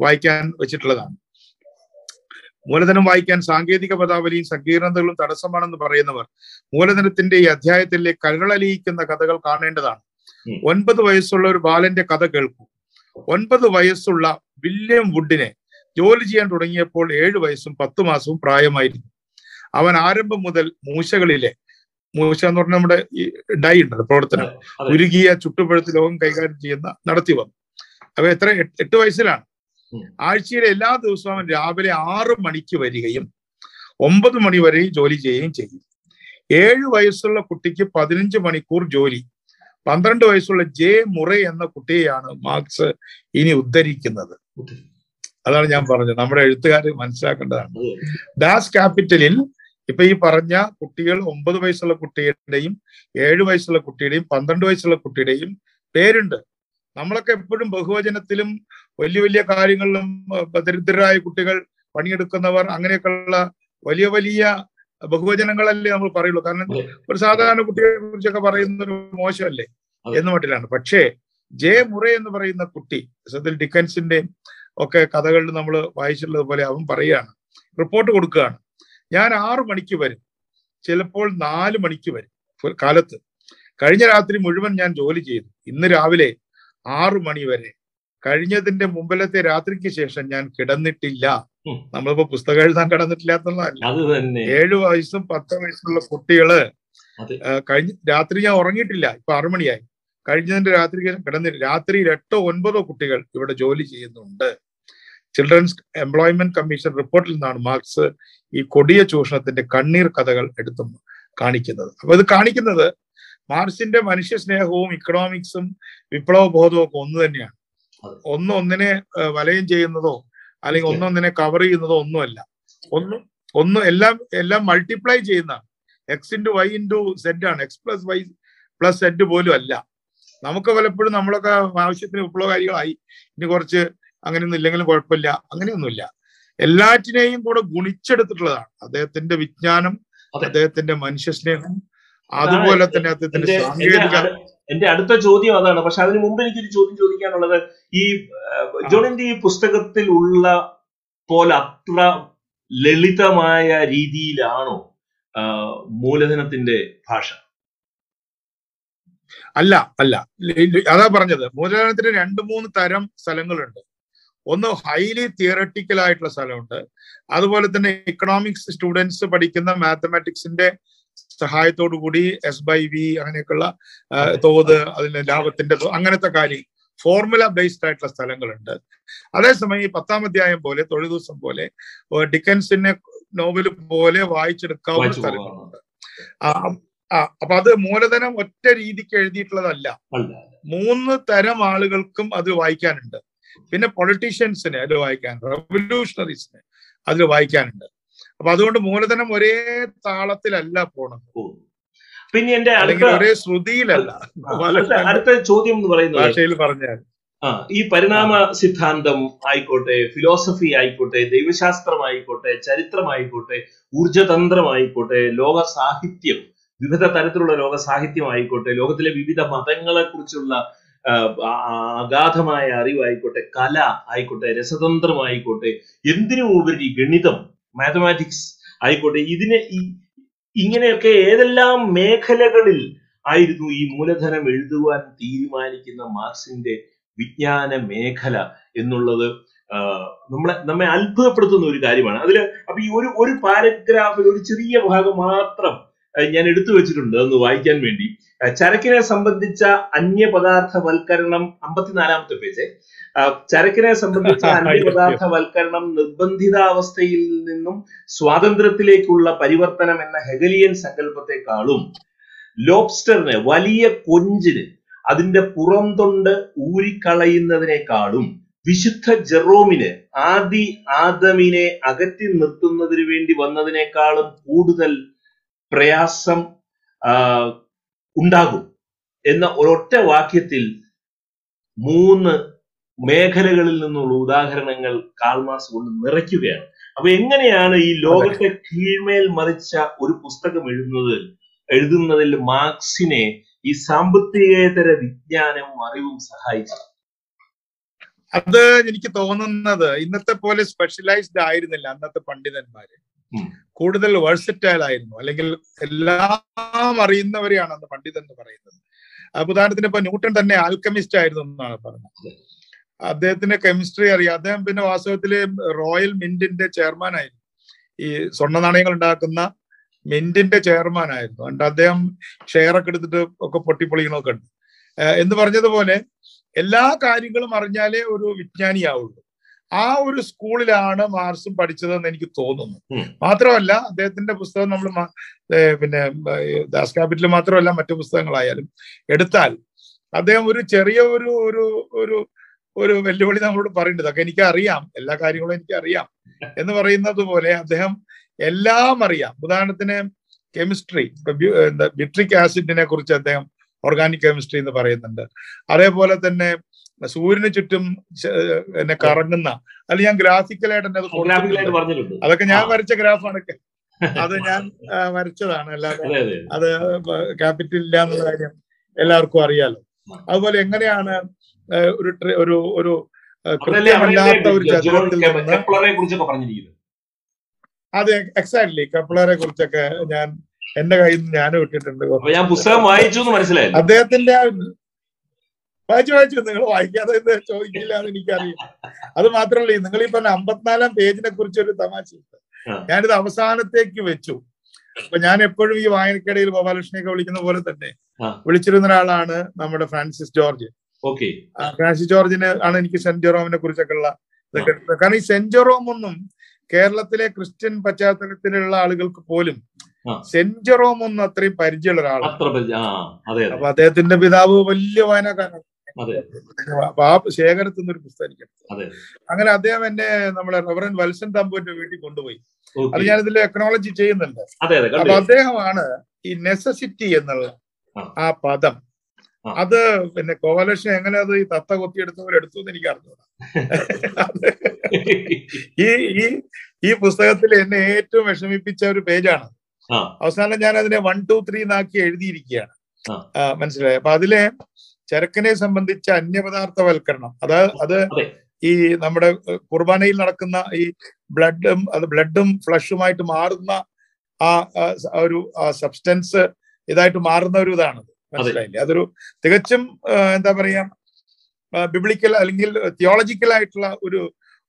S2: വായിക്കാൻ വെച്ചിട്ടുള്ളതാണ്. മൂലധനം വായിക്കാൻ സാങ്കേതിക പദാവലിയും സങ്കീർണതകളും തടസ്സമാണെന്ന് പറയുന്നവർ മൂലധനത്തിന്റെ ഈ അധ്യായത്തിലെ കരളലിയിക്കുന്ന കഥകൾ കാണേണ്ടതാണ്. ഒൻപത് വയസ്സുള്ള ഒരു ബാലന്റെ കഥ കേൾക്കൂ. ഒൻപത് വയസ്സുള്ള വില്യം വുഡിനെ ജോലി ചെയ്യാൻ തുടങ്ങിയപ്പോൾ ഏഴു വയസ്സും പത്തു മാസവും പ്രായമായിരുന്നു. അവൻ ആരംഭം മുതൽ മൂശകളിലെ മൂശ എന്ന് പറഞ്ഞാൽ നമ്മുടെ ഈ ഡൈ ഉണ്ട് പ്രവർത്തനം. ഉരുകിയ ചുട്ടുപഴുത്ത് ലോകം കൈകാര്യം ചെയ്യുന്ന നടത്തി വന്നു. അപ്പൊ എത്ര എട്ട് വയസ്സിലാണ്. ആഴ്ചയിലെ എല്ലാ ദിവസവും അവൻ രാവിലെ ആറ് മണിക്ക് വരികയും ഒമ്പത് മണി വരെയും ജോലി ചെയ്യുകയും ചെയ്യും ഏഴ് വയസ്സുള്ള കുട്ടിക്ക് പതിനഞ്ച് മണിക്കൂർ ജോലി പന്ത്രണ്ട് വയസ്സുള്ള ജെ മുറ എന്ന കുട്ടിയെയാണ് മാർക്സ് ഇനി ഉദ്ധരിക്കുന്നത്. അതാണ് ഞാൻ പറഞ്ഞത്. നമ്മുടെ എഴുത്തുകാർ മനസ്സിലാക്കേണ്ടതാണ്. ഡാസ് ക്യാപിറ്റലിൽ ഇപ്പൊ ഈ പറഞ്ഞ കുട്ടികൾ ഒമ്പത് വയസ്സുള്ള കുട്ടിയുടെയും ഏഴു വയസ്സുള്ള കുട്ടിയുടെയും പന്ത്രണ്ട് വയസ്സുള്ള കുട്ടിയുടെയും പേരുണ്ട്. നമ്മളൊക്കെ എപ്പോഴും ബഹുവചനത്തിലും വലിയ വലിയ കാര്യങ്ങളിലും ദരിദ്രരായ കുട്ടികൾ പണിയെടുക്കുന്നവർ അങ്ങനെയൊക്കെയുള്ള വലിയ വലിയ ബഹുവചനങ്ങളല്ലേ നമ്മൾ പറയുള്ളൂ. കാരണം ഒരു സാധാരണ കുട്ടിയെ കുറിച്ചൊക്കെ പറയുന്ന ഒരു മോശമല്ലേ എന്ന മട്ടിലാണ്. പക്ഷേ ജെ മുറേ എന്ന് പറയുന്ന കുട്ടി സത്യത്തിൽ ഡിക്കൻസിന്റെ ഒക്കെ കഥകളിൽ നമ്മൾ വായിച്ചിട്ടുള്ളതുപോലെ അവൻ പറയുകയാണ്. റിപ്പോർട്ട് കൊടുക്കുകയാണ്. ഞാൻ ആറു മണിക്ക് വരും. ചിലപ്പോൾ നാല് മണിക്ക് വരും. കാലത്ത്. കഴിഞ്ഞ രാത്രി മുഴുവൻ ഞാൻ ജോലി ചെയ്തു. ഇന്ന് രാവിലെ ആറു മണി വരെ. കഴിഞ്ഞതിന്റെ മുമ്പിലത്തെ രാത്രിക്ക് ശേഷം ഞാൻ കിടന്നിട്ടില്ല. നമ്മളിപ്പോ പുസ്തകം എഴുതാൻ കിടന്നിട്ടില്ല എന്നുള്ളതല്ല.
S1: അത് തന്നെ.
S2: ഏഴു വയസ്സും പത്ത് വയസ്സുള്ള കുട്ടികൾ കഴിഞ്ഞ രാത്രി ഞാൻ ഉറങ്ങിയിട്ടില്ല. ഇപ്പൊ ആറു മണിയായി. കഴിഞ്ഞതിന്റെ രാത്രി കിടന്നി രാത്രിയിൽ എട്ടോ ഒൻപതോ കുട്ടികൾ ഇവിടെ ജോലി ചെയ്യുന്നുണ്ട്. ചിൽഡ്രൻസ് എംപ്ലോയ്മെന്റ് കമ്മീഷൻ റിപ്പോർട്ടിൽ നിന്നാണ് മാർക്സ് ഈ കൊടിയ ചൂഷണത്തിന്റെ കണ്ണീർ കഥകൾ എടുത്തു കാണിക്കുന്നത്. അപ്പൊ ഇത് കാണിക്കുന്നത് മാർക്സിന്റെ മനുഷ്യ സ്നേഹവും ഇക്കണോമിക്സും വിപ്ലവ ബോധവും ഒക്കെ ഒന്ന് തന്നെയാണ്. ഒന്ന് ഒന്നിനെ വലയം ചെയ്യുന്നതോ അല്ലെങ്കിൽ ഒന്നും ഒന്നൊന്നിനെ കവർ ചെയ്യുന്നതോ ഒന്നുമല്ല. ഒന്ന് ഒന്ന് എല്ലാം എല്ലാം മൾട്ടിപ്ലൈ ചെയ്യുന്നതാണ് X into Y into Z ആണ്. X plus Y plus Z പോലും അല്ല. നമുക്ക് പലപ്പോഴും നമ്മളൊക്കെ ആവശ്യത്തിന് വിപ്ലവകാരികളായി ഇനി കുറച്ച് അങ്ങനെയൊന്നും ഇല്ലെങ്കിലും കുഴപ്പമില്ല. അങ്ങനെയൊന്നുമില്ല. എല്ലാറ്റിനെയും കൂടെ ഗുണിച്ചെടുത്തിട്ടുള്ളതാണ്. അദ്ദേഹത്തിന്റെ വിജ്ഞാനം അദ്ദേഹത്തിന്റെ മനുഷ്യസ്നേഹം അതുപോലെ തന്നെ അദ്ദേഹത്തിന്റെ സാങ്കേതിക
S1: എന്റെ അടുത്ത ചോദ്യം അതാണ്. പക്ഷെ അതിനു മുമ്പ് എനിക്കൊരു ചോദ്യം ചോദിക്കാനുള്ളത് ഈ ജോണിന്റെ ഈ പുസ്തകത്തിൽ ഉള്ള പോലെ അത്ര ലളിതമായ രീതിയിലാണോ മൂലധനത്തിന്റെ ഭാഷ?
S2: അല്ല അല്ല. അതാ പറഞ്ഞത്. മൂലധനത്തിന് രണ്ട് മൂന്ന് തരം സ്ഥലങ്ങളുണ്ട്. ഒന്ന് ഹൈലി തിയറട്ടിക്കൽ ആയിട്ടുള്ള സ്ഥലമുണ്ട്. അതുപോലെ തന്നെ ഇക്കണോമിക്സ് സ്റ്റുഡൻസ് പഠിക്കുന്ന മാത്തമാറ്റിക്സിന്റെ സഹായത്തോടു കൂടി എസ് ബൈ വി അങ്ങനെയൊക്കെയുള്ള തോത് അതിന്റെ ലാഭത്തിന്റെ അങ്ങനത്തെ കാര്യം ഫോർമുല ബേസ്ഡ് ആയിട്ടുള്ള സ്ഥലങ്ങളുണ്ട്. അതേസമയം ഈ പത്താം അധ്യായം പോലെ തൊഴിൽ ദിവസം പോലെ ഡിക്കൻസിന്റെ ഡിക്കൻസിനെ നോവൽ പോലെ വായിച്ചെടുക്കാവുന്ന
S1: വായിച്ചു
S2: സ്ഥലങ്ങളുണ്ട്. അപ്പൊ അത് മൂലധനം ഒറ്റ രീതിക്ക് എഴുതിയിട്ടുള്ളതല്ല. മൂന്ന് തരം ആളുകൾക്കും അത് വായിക്കാനുണ്ട്. പിന്നെ പൊളിറ്റീഷ്യൻസിന് അതിൽ വായിക്കാനുണ്ട് റെവല്യൂഷണറീസിന് അതിൽ വായിക്കാനുണ്ട്. അപ്പൊ അതുകൊണ്ട് മൂലധനം ഒരേ താളത്തിലല്ല പോണത്.
S1: പിന്നെ എന്റെ
S2: ഒരേ ശ്രുതിയിലല്ല.
S1: അടുത്ത ചോദ്യം എന്ന് പറയുന്നത്
S2: ഭാഷയിൽ പറഞ്ഞാൽ.
S1: ആ ഈ പരിണാമ സിദ്ധാന്തം ആയിക്കോട്ടെ ഫിലോസഫി ആയിക്കോട്ടെ ദൈവശാസ്ത്രമായിക്കോട്ടെ ചരിത്രമായിക്കോട്ടെ ഊർജതന്ത്രമായിക്കോട്ടെ ലോക സാഹിത്യം വിവിധ തരത്തിലുള്ള ലോക സാഹിത്യം ആയിക്കോട്ടെ ലോകത്തിലെ വിവിധ മതങ്ങളെ കുറിച്ചുള്ള അഗാധമായ അറിവായിക്കോട്ടെ കല ആയിക്കോട്ടെ രസതന്ത്രമായിക്കോട്ടെ എന്തിനും ഉപരി ഗണിതം മാത്തമാറ്റിക്സ് ആയിക്കോട്ടെ. ഇതിനെ ഇങ്ങനെയൊക്കെ ഏതെല്ലാം മേഖലകളിൽ ആയിരുന്നു ഈ മൂലധനം എഴുതുവാൻ തീരുമാനിക്കുന്ന മാർക്സിന്റെ വിജ്ഞാന മേഖല എന്നുള്ളത് നമ്മളെ നമ്മെ അത്ഭുതപ്പെടുത്തുന്ന ഒരു കാര്യമാണ്. അതിൽ അപ്പൊ ഈ ഒരു ഒരു പാരഗ്രാഫിൽ ഒരു ചെറിയ ഭാഗം മാത്രം ഞാൻ എടുത്തു വെച്ചിട്ടുണ്ട് ഒന്ന് വായിക്കാൻ വേണ്ടി. ചരക്കിനെ സംബന്ധിച്ച അന്യപദാർത്ഥവൽക്കരണം അമ്പത്തിനാലാമത്തെ പേജ്. ചരക്കിനെ സംബന്ധിച്ച അന്യപദാർത്ഥവൽക്കരണം നിർബന്ധിതാവസ്ഥയിൽ നിന്നും സ്വാതന്ത്ര്യത്തിലേക്കുള്ള പരിവർത്തനം എന്ന ഹെഗലിയൻ സങ്കല്പത്തെക്കാളും ലോബ്സ്റ്ററിന് വലിയ കൊഞ്ചിന് അതിന്റെ പുറംതൊണ്ട് ഊരിക്കളയുന്നതിനേക്കാളും വിശുദ്ധ ജെറോമിന് ആദി ആദമിനെ അകറ്റി നിർത്തുന്നതിന് വേണ്ടി വന്നതിനേക്കാളും കൂടുതൽ പ്രയാസം ഉണ്ടാകും എന്ന ഒരൊറ്റ വാക്യത്തിൽ മൂന്ന് മേഖലകളിൽ നിന്നുള്ള ഉദാഹരണങ്ങൾ കാൽമാസ് കൊണ്ട് നിറയ്ക്കുകയാണ്. അപ്പൊ എങ്ങനെയാണ് ഈ ലോകത്തെ കീഴ്മേൽ മറിച്ച ഒരു പുസ്തകം എഴുതുന്നത്? എഴുതുന്നതിൽ മാർക്സിനെ ഈ സാമ്പത്തികേതര വിജ്ഞാനവും അറിവും സഹായിച്ചു
S2: അത് എനിക്ക് തോന്നുന്നത് ഇന്നത്തെ പോലെ സ്പെഷ്യലൈസ്ഡ് ആയിരുന്നില്ല അന്നത്തെ പണ്ഡിതന്മാര്. കൂടുതൽ വേഴ്സറ്റൈൽ ആയിരുന്നു. അല്ലെങ്കിൽ എല്ലാം അറിയുന്നവരെയാണ് അന്ന് പണ്ഡിതൻ എന്ന് പറയുന്നത്. അപ്പൊ ഉദാഹരണത്തിന് ഇപ്പൊ ന്യൂട്ടൺ തന്നെ ആൽക്കമിസ്റ്റ് ആയിരുന്നു എന്നാണ് പറഞ്ഞത്. അദ്ദേഹത്തിന് കെമിസ്ട്രി അറിയാം. അദ്ദേഹം പിന്നെ വാസ്തവത്തിൽ റോയൽ മിന്റിന്റെ ചെയർമാൻ ആയിരുന്നു. ഈ സ്വർണ നാണയങ്ങൾ ഉണ്ടാക്കുന്ന മിന്റിന്റെ ചെയർമാൻ ആയിരുന്നു. അണ്ട് അദ്ദേഹം ഷെയർ ഒക്കെ എടുത്തിട്ട് ഒക്കെ പൊട്ടിപ്പൊളിക്കണമൊക്കെ ഉണ്ട്. എന്ന് പറഞ്ഞതുപോലെ എല്ലാ കാര്യങ്ങളും അറിഞ്ഞാലേ ഒരു വിജ്ഞാനിയാവുള്ളൂ. ആ ഒരു സ്കൂളിലാണ് മാർസും പഠിച്ചതെന്ന് എനിക്ക് തോന്നുന്നു. മാത്രമല്ല അദ്ദേഹത്തിന്റെ പുസ്തകം നമ്മൾ പിന്നെ ദാസ് ക്യാപിറ്റൽ മാത്രമല്ല മറ്റു പുസ്തകങ്ങളായാലും എടുത്താൽ അദ്ദേഹം ഒരു ചെറിയ ഒരു ഒരു ഒരു ഒരു വെല്ലുവിളി നമ്മളോട് പറയുന്നുണ്ട്. അതൊക്കെ എനിക്ക് അറിയാം എല്ലാ കാര്യങ്ങളും എനിക്കറിയാം. എന്ന് പറയുന്നത് പോലെ അദ്ദേഹം എല്ലാം അറിയാം. ഉദാഹരണത്തിന് കെമിസ്ട്രി ബിട്രിക് ആസിഡിനെ കുറിച്ച് അദ്ദേഹം ഓർഗാനിക് കെമിസ്ട്രി എന്ന് പറയുന്നുണ്ട്. അതേപോലെ തന്നെ സൂര്യന് ചുറ്റും എന്നെ കറങ്ങുന്ന അല്ല ഞാൻ ഗ്രാഫിക്കലായിട്ട് എന്നെ അത് അതൊക്കെ ഞാൻ. വരച്ച ഗ്രാഫാണ് അത് ഞാൻ വരച്ചതാണ്. അല്ലാതെ
S1: അതെ
S2: ക്യാപിറ്റൽ ഇല്ല എന്നുള്ള കാര്യം എല്ലാവർക്കും അറിയാലോ. അതുപോലെ എങ്ങനെയാണ് ഒരു ഒരു ഒരു കൃത്യമല്ലാത്ത ഒരു ചതുരത്തിൽ നിന്ന് അതെ എക്സാക്ട്ലി കപ്ലറെ കുറിച്ചൊക്കെ ഞാൻ എന്റെ കയ്യിൽ നിന്ന് ഞാനും ഇട്ടിട്ടുണ്ട്
S1: ഞാൻ പുസ്തകം വായിച്ചു എന്ന് മനസ്സിലായി.
S2: അദ്ദേഹത്തിന്റെ വായിച്ചു വായിച്ചു നിങ്ങൾ വായിക്കാതെ ചോദിക്കില്ല എന്ന് എനിക്കറിയാം അത് മാത്രമല്ല നിങ്ങൾ ഈ പറഞ്ഞ അമ്പത്തിനാലാം പേജിനെ കുറിച്ച് ഒരു
S1: തമാശ.
S2: ഞാനിത് അവസാനത്തേക്ക് വെച്ചു. അപ്പൊ ഞാൻ എപ്പോഴും ഈ വായനക്കിടയിൽ ഗോപാലകൃഷ്ണനെയൊക്കെ വിളിക്കുന്ന പോലെ തന്നെ വിളിച്ചിരുന്ന ഒരാളാണ് നമ്മുടെ ഫ്രാൻസിസ് ജോർജ്.
S1: ഓക്കെ.
S2: ഫ്രാൻസിസ് ജോർജിന് ആണ് എനിക്ക് സെന്റ് ജെറോമിനെ കുറിച്ചൊക്കെ ഉള്ള ഇതൊക്കെ കാരണം ഈ സെന്റ് ജെറോം ഒന്നും കേരളത്തിലെ ക്രിസ്ത്യൻ പശ്ചാത്തലത്തിലുള്ള ആളുകൾക്ക് പോലും. സെന്റ് ജെറോം ഒന്നും അത്രയും പരിചയമുള്ള ഒരാളാണ് അപ്പൊ അദ്ദേഹത്തിന്റെ പിതാവ് വലിയ വായനക്കാരാണ് ആ ശേഖരത്തിൽ നിന്നൊരു പുസ്തകം അങ്ങനെ അദ്ദേഹം എന്നെ നമ്മളെ റവറൻ വത്സൻ തമ്പുവിന്റെ വീട്ടിൽ കൊണ്ടുപോയി. അത് ഞാൻ ഇതിൽ എക്കണോളജി ചെയ്യുന്നുണ്ട്. അപ്പൊ അദ്ദേഹമാണ് ഈ നെസസിറ്റി എന്നുള്ള
S1: ആ.
S2: പദം. അത് പിന്നെ കോവലക്ഷൻ എങ്ങനെ അത് ഈ തത്ത കൊത്തിയെടുത്തവരെടുത്തു എന്ന് എനിക്ക് അറിഞ്ഞു ഈ ഈ ഈ പുസ്തകത്തിൽ എന്നെ ഏറ്റവും വിഷമിപ്പിച്ച ഒരു പേജാണ്. അവസാനം ഞാൻ അതിനെ വൺ ടു ത്രീ എന്നാക്കി എഴുതിയിരിക്കുകയാണ്. മനസ്സിലായി? അപ്പൊ അതിലെ ചരക്കിനെ സംബന്ധിച്ച അന്യപദാർത്ഥവൽക്കരണം അത് അത്
S1: അതെ.
S2: ഈ നമ്മുടെ കുർബാനയിൽ നടക്കുന്ന ഈ ബ്ലഡും അത് ബ്ലഡും ഫ്ലഷുമായിട്ട് മാറുന്ന ആ ഒരു സബ്സ്റ്റൻസ് ഇതായിട്ട് മാറുന്ന ഒരു ഇതാണ് മനസ്സിലായില്ലേ? അതൊരു തികച്ചും എന്താ പറയാ ബിബ്ലിക്കൽ അല്ലെങ്കിൽ തിയോളജിക്കൽ ആയിട്ടുള്ള ഒരു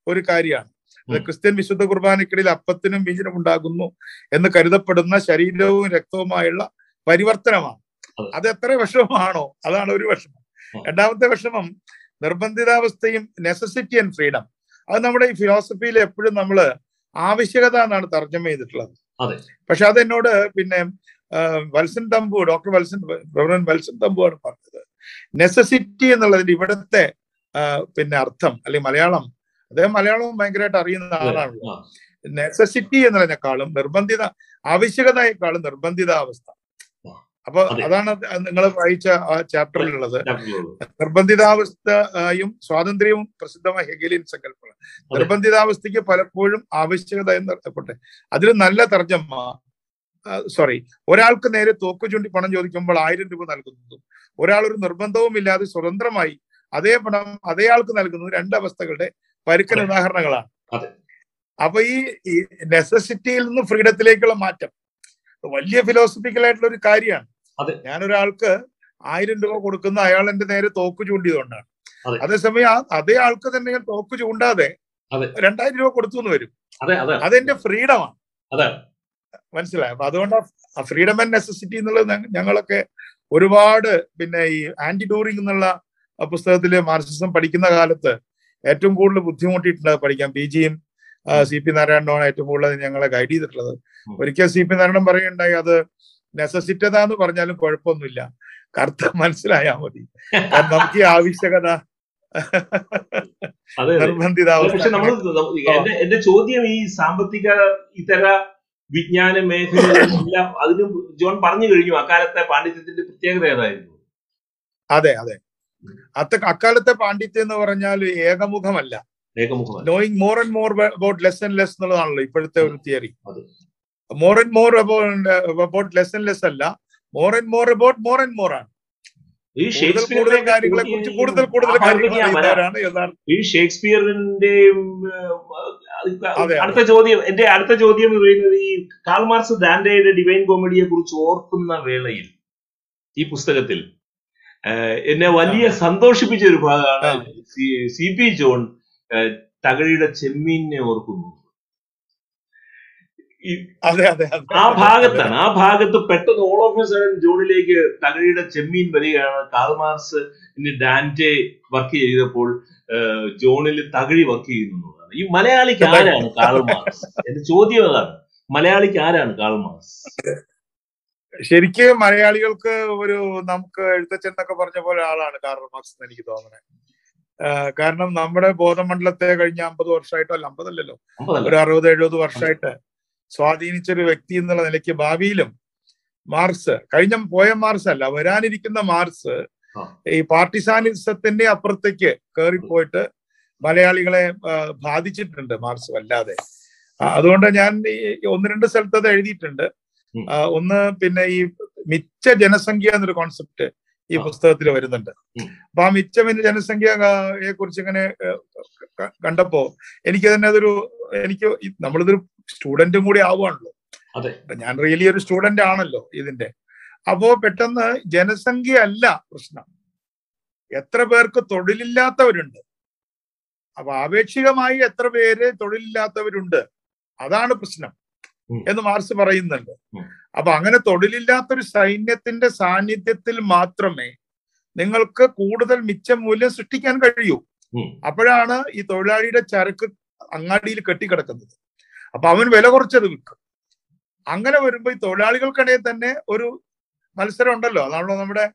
S2: ഒരു കാര്യമാണ്. ക്രിസ്ത്യൻ വിശുദ്ധ കുർബാനക്കിടയിൽ അപ്പത്തിനും വീഞ്ഞിനും ഉണ്ടാകുന്നു എന്ന് കരുതപ്പെടുന്ന ശരീരവും രക്തവുമായുള്ള പരിവർത്തനമാണ്.
S1: അത്.
S2: എത്ര വിഷമമാണോ അതാണ് ഒരു വിഷമം. രണ്ടാമത്തെ വിഷമം നിർബന്ധിതാവസ്ഥയും നെസസിറ്റി ആൻഡ് ഫ്രീഡം അത് നമ്മുടെ ഈ ഫിലോസഫിയിൽ എപ്പോഴും നമ്മൾ ആവശ്യകത എന്നാണ് തർജമ ചെയ്തിട്ടുള്ളത്.
S1: അതെ.
S2: പക്ഷെ അതെന്നോട് പിന്നെ വത്സൻ തമ്പു ഡോക്ടർ വത്സൻ ഗവർണർ വത്സൻ തമ്പു ആണ് പറഞ്ഞത്. നെസസിറ്റി എന്നുള്ളതിന്റെ ഇവിടുത്തെ പിന്നെ അർത്ഥം അല്ലെങ്കിൽ മലയാളം അദ്ദേഹം മലയാളവും ഭയങ്കരമായിട്ട് അറിയുന്ന ആളാണല്ലോ. നെസസിറ്റി എന്നതിനേക്കാളും നിർബന്ധിത ആവശ്യകതയെക്കാളും നിർബന്ധിതാവസ്ഥ അപ്പൊ
S1: അതെ.
S2: അതാണ് നിങ്ങൾ വായിച്ച ആ ചാപ്റ്ററിലുള്ളത്.
S1: ചാപ്റ്ററിലുള്ളൂ.
S2: നിർബന്ധിതാവസ്ഥയും സ്വാതന്ത്ര്യവും പ്രസിദ്ധമായ ഹെഗലിയൻ സങ്കല്പമാണ്.
S1: അതെ.
S2: നിർബന്ധിതാവസ്ഥയ്ക്ക് പലപ്പോഴും ആവശ്യകത എന്ന് അർത്ഥപ്പെട്ടെ അതിൽ നല്ല തർജമ സോറി ഒരാൾക്ക് നേരെ തോക്കു ചൂണ്ടി പണം ചോദിക്കുമ്പോൾ ആയിരം രൂപ നൽകുന്നതും ഒരാൾ ഒരു നിർബന്ധവും ഇല്ലാതെ സ്വതന്ത്രമായി അതേ പണം അതേ ആൾക്ക് നൽകുന്നത് രണ്ട് അവസ്ഥകളുടെ പരുക്കൻ. ഉദാഹരണങ്ങളാണ്. അപ്പൊ ഈ നെസസിറ്റിയിൽ നിന്ന് ഫ്രീഡത്തിലേക്കുള്ള മാറ്റം വലിയ ഫിലോസഫിക്കൽ ആയിട്ടുള്ള ഒരു കാര്യമാണ്. ഞാനൊരാൾക്ക് ആയിരം രൂപ കൊടുക്കുന്ന അയാൾ എന്റെ നേരെ തോക്ക് ചൂണ്ടിയതുകൊണ്ടാണ്
S1: അതെ.
S2: അതേസമയം അതേ ആൾക്ക് തന്നെ ഞാൻ തോക്ക് ചൂണ്ടാതെ. രണ്ടായിരം രൂപ കൊടുത്തു എന്ന് വരും
S1: അതെ അതെ
S2: അതെന്റെ ഫ്രീഡമാണ് മനസ്സിലായി അപ്പൊ അതുകൊണ്ട് ആ ഫ്രീഡം ആൻഡ് നെസസിറ്റി എന്നുള്ളത് ഞങ്ങളൊക്കെ ഒരുപാട് പിന്നെ ഈ ആന്റി ഡൂറിംഗ് എന്നുള്ള പുസ്തകത്തിൽ മാർക്സിസം പഠിക്കുന്ന കാലത്ത് ഏറ്റവും കൂടുതൽ ബുദ്ധിമുട്ടിയിട്ടുണ്ട് പഠിക്കാൻ പി ജിയും സി പി നാരായണനുമാണ് ഏറ്റവും കൂടുതൽ ഞങ്ങളെ ഗൈഡ് ചെയ്തിട്ടുള്ളത്. ഒരിക്കൽ സി പി നാരായണൻ പറയുണ്ടായി അത് നെസസിറ്റത എന്ന് പറഞ്ഞാലും കുഴപ്പമൊന്നുമില്ല. കറുത്ത മനസ്സിലായാൽ മതി. നമുക്ക് ഈ ആവശ്യകത നിർബന്ധിത
S1: പക്ഷെ നമ്മൾ എന്റെ എന്റെ ചോദ്യം ഈ സാമ്പത്തിക ഇതര വിജ്ഞാന മേഖല അതിന് ജോൺ പറഞ്ഞു കഴിഞ്ഞു അക്കാലത്തെ പാണ്ഡിത്യത്തിന്റെ പ്രത്യേകത ഏതായിരുന്നു?
S2: അതെ അതെ. അത്ത അക്കാലത്തെ പാണ്ഡിത്യം എന്ന് പറഞ്ഞാൽ ഏകമുഖമല്ല. Knowing more and more about less and less എന്നുള്ളതാണല്ലോ ഇപ്പോഴത്തെ ഒരു theory more and more about less and less അല്ല more and more about more and more ആണ്.
S1: ഈ
S2: ഷേക്സ്പിയറിന്റെയും.
S1: അടുത്ത ചോദ്യം എന്റെ അടുത്ത ചോദ്യം പറയുന്നത് ഈ കാൾമാർസ് ദാൻഡയുടെ ഡിവൈൻ കോമഡിയെ കുറിച്ച് ഓർക്കുന്ന വേളയിൽ ഈ പുസ്തകത്തിൽ എന്നെ വലിയ സന്തോഷിപ്പിച്ച ഒരു ഭാഗമാണ് സി- പി ജോൺ തകഴിയുടെ ചെമ്മീനെ ഓർക്കുന്നു. ആ ഭാഗത്താണ് ആ ഭാഗത്ത് പെട്ടെന്ന് ഓൾ ഓഫ് എ സഡൻ ജോണിലേക്ക് തകഴിയുടെ ചെമ്മീൻ വരികയാണ്. കാൽമാർസ് ഡാന്റെ വർക്ക് ചെയ്തപ്പോൾ ജോണിൽ തകഴി വർക്ക് ചെയ്യുന്നു എന്നുള്ളതാണ്. ഈ മലയാളിക്ക് ആരാണ് കാൾമാർസ് എന്റെ ചോദ്യം അതാണ് മലയാളിക്ക് ആരാണ് കാൾമാർസ്
S2: ശരിക്ക് മലയാളികൾക്ക് ഒരു നമുക്ക് എഴുത്തച്ഛൻ എന്നൊക്കെ പറഞ്ഞ പോലെ ആളാണ് കാർ മാർക്സ് എന്ന് എനിക്ക് തോന്നുന്നത്. കാരണം നമ്മുടെ ബോധമണ്ഡലത്തെ കഴിഞ്ഞ അമ്പത് വർഷമായിട്ടോ അല്ല അമ്പതല്ലല്ലോ?
S1: അമ്പതല്ല.
S2: ഒരു അറുപത് എഴുപത് വർഷമായിട്ട് സ്വാധീനിച്ചൊരു വ്യക്തി എന്നുള്ള നിലയ്ക്ക് ഭാവിയിലും മാർക്സ് കഴിഞ്ഞ പോയ മാർക്സ് അല്ല വരാനിരിക്കുന്ന മാർക്സ് ഈ പാർട്ടിസാനിസത്തിന്റെ അപ്പുറത്തേക്ക് കയറിപ്പോയിട്ട് മലയാളികളെ ബാധിച്ചിട്ടുണ്ട് മാർക്സ് വല്ലാതെ. അതുകൊണ്ട് ഞാൻ ഈ ഒന്ന് രണ്ട് സ്ഥലത്ത് അത് എഴുതിയിട്ടുണ്ട്. ഒന്ന് പിന്നെ ഈ മിച്ച ജനസംഖ്യ എന്നൊരു കോൺസെപ്റ്റ് ഈ പുസ്തകത്തിൽ വരുന്നുണ്ട്. അപ്പൊ ആ മിച്ച ജനസംഖ്യയെ കുറിച്ച് ഇങ്ങനെ കണ്ടപ്പോ എനിക്ക് തന്നെ അതൊരു എനിക്ക് നമ്മളിതൊരു സ്റ്റുഡന്റും കൂടി ആവുകയാണല്ലോ.
S1: അതെ.
S2: ഞാൻ റിയലി ഒരു സ്റ്റുഡന്റ് ആണല്ലോ ഇതിന്റെ. അപ്പോ പെട്ടെന്ന് ജനസംഖ്യ അല്ല പ്രശ്നം. എത്ര പേർക്ക് തൊഴിലില്ലാത്തവരുണ്ട്. അപ്പൊ ആപേക്ഷികമായി എത്ര പേര് തൊഴിലില്ലാത്തവരുണ്ട്. അതാണ് പ്രശ്നം. എന്ന് മാർസ് പറയുന്നുണ്ട്. അപ്പൊ അങ്ങനെ തൊഴിലില്ലാത്തൊരു സൈന്യത്തിന്റെ സാന്നിധ്യത്തിൽ മാത്രമേ നിങ്ങൾക്ക് കൂടുതൽ മിച്ച മൂല്യം സൃഷ്ടിക്കാൻ കഴിയൂ. അപ്പോഴാണ് ഈ തൊഴിലാളിയുടെ ചരക്ക് അങ്ങാടിയിൽ കെട്ടിക്കിടക്കുന്നത്. അപ്പൊ അവൻ വില കുറച്ചത് വിൽക്കും അങ്ങനെ വരുമ്പോ ഈ തൊഴിലാളികൾക്കിടയിൽ തന്നെ ഒരു മത്സരം ഉണ്ടല്ലോ. അതാണല്ലോ നമ്മുടെ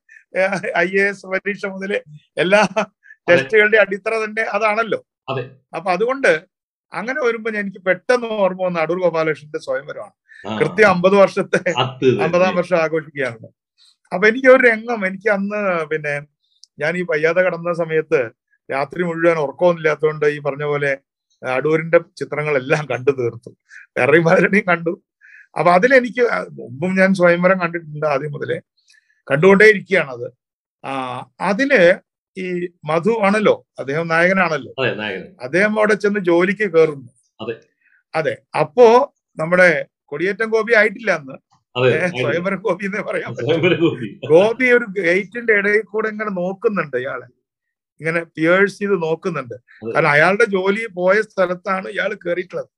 S2: ഐ എ എസ് പരീക്ഷ മുതൽ എല്ലാ ടെസ്റ്റുകളുടെ അടിത്തറ തന്നെ അതാണല്ലോ.
S1: അതെ.
S2: അപ്പൊ അതുകൊണ്ട് അങ്ങനെ വരുമ്പോ എനിക്ക് പെട്ടെന്ന് ഓർമ്മ വന്ന അടൂർ ഗോപാലകൃഷ്ണന്റെ സ്വയംവരമാണ്. കൃത്യം അമ്പത് വർഷത്തെ. അമ്പതാം വർഷം ആഘോഷിക്കുകയാണ്. അപ്പൊ എനിക്ക് ഒരു രംഗം എനിക്ക് അന്ന് പിന്നെ ഞാൻ ഈ വയ്യാതെ കടന്ന സമയത്ത് രാത്രി മുഴുവൻ ഉറക്കമൊന്നുമില്ലാത്തതുകൊണ്ട് ഈ പറഞ്ഞ പോലെ അടൂരിന്റെ ചിത്രങ്ങളെല്ലാം കണ്ടു തീർത്തു. എറിമാരനെയും കണ്ടു. അപ്പൊ അതിലെനിക്ക് മുമ്പും ഞാൻ സ്വയംവരം കണ്ടിട്ടുണ്ട് ആദ്യം മുതലേ. കണ്ടുകൊണ്ടേ ഇരിക്കുകയാണത് ആ അതിൽ ഈ മധു ആണല്ലോ അദ്ദേഹം നായകനാണല്ലോ. അദ്ദേഹം അവിടെ ചെന്ന് ജോലിക്ക് കയറുന്നു
S1: അതെ.
S2: അപ്പോ നമ്മുടെ കൊടിയേറ്റം ഗോപി ആയിട്ടില്ല അന്ന്. സ്വയംവര ഗോപി എന്ന്
S1: പറയാം ഗോപി.
S2: ഒരു ഗേറ്റിന്റെ ഇടയിൽ കൂടെ ഇങ്ങനെ നോക്കുന്നുണ്ട് ഇയാളെ. ഇങ്ങനെ പിയേഴ്സ് ചെയ്ത് നോക്കുന്നുണ്ട്. കാരണം അയാളുടെ ജോലി പോയ സ്ഥലത്താണ് ഇയാൾ കയറിയിട്ടുള്ളത്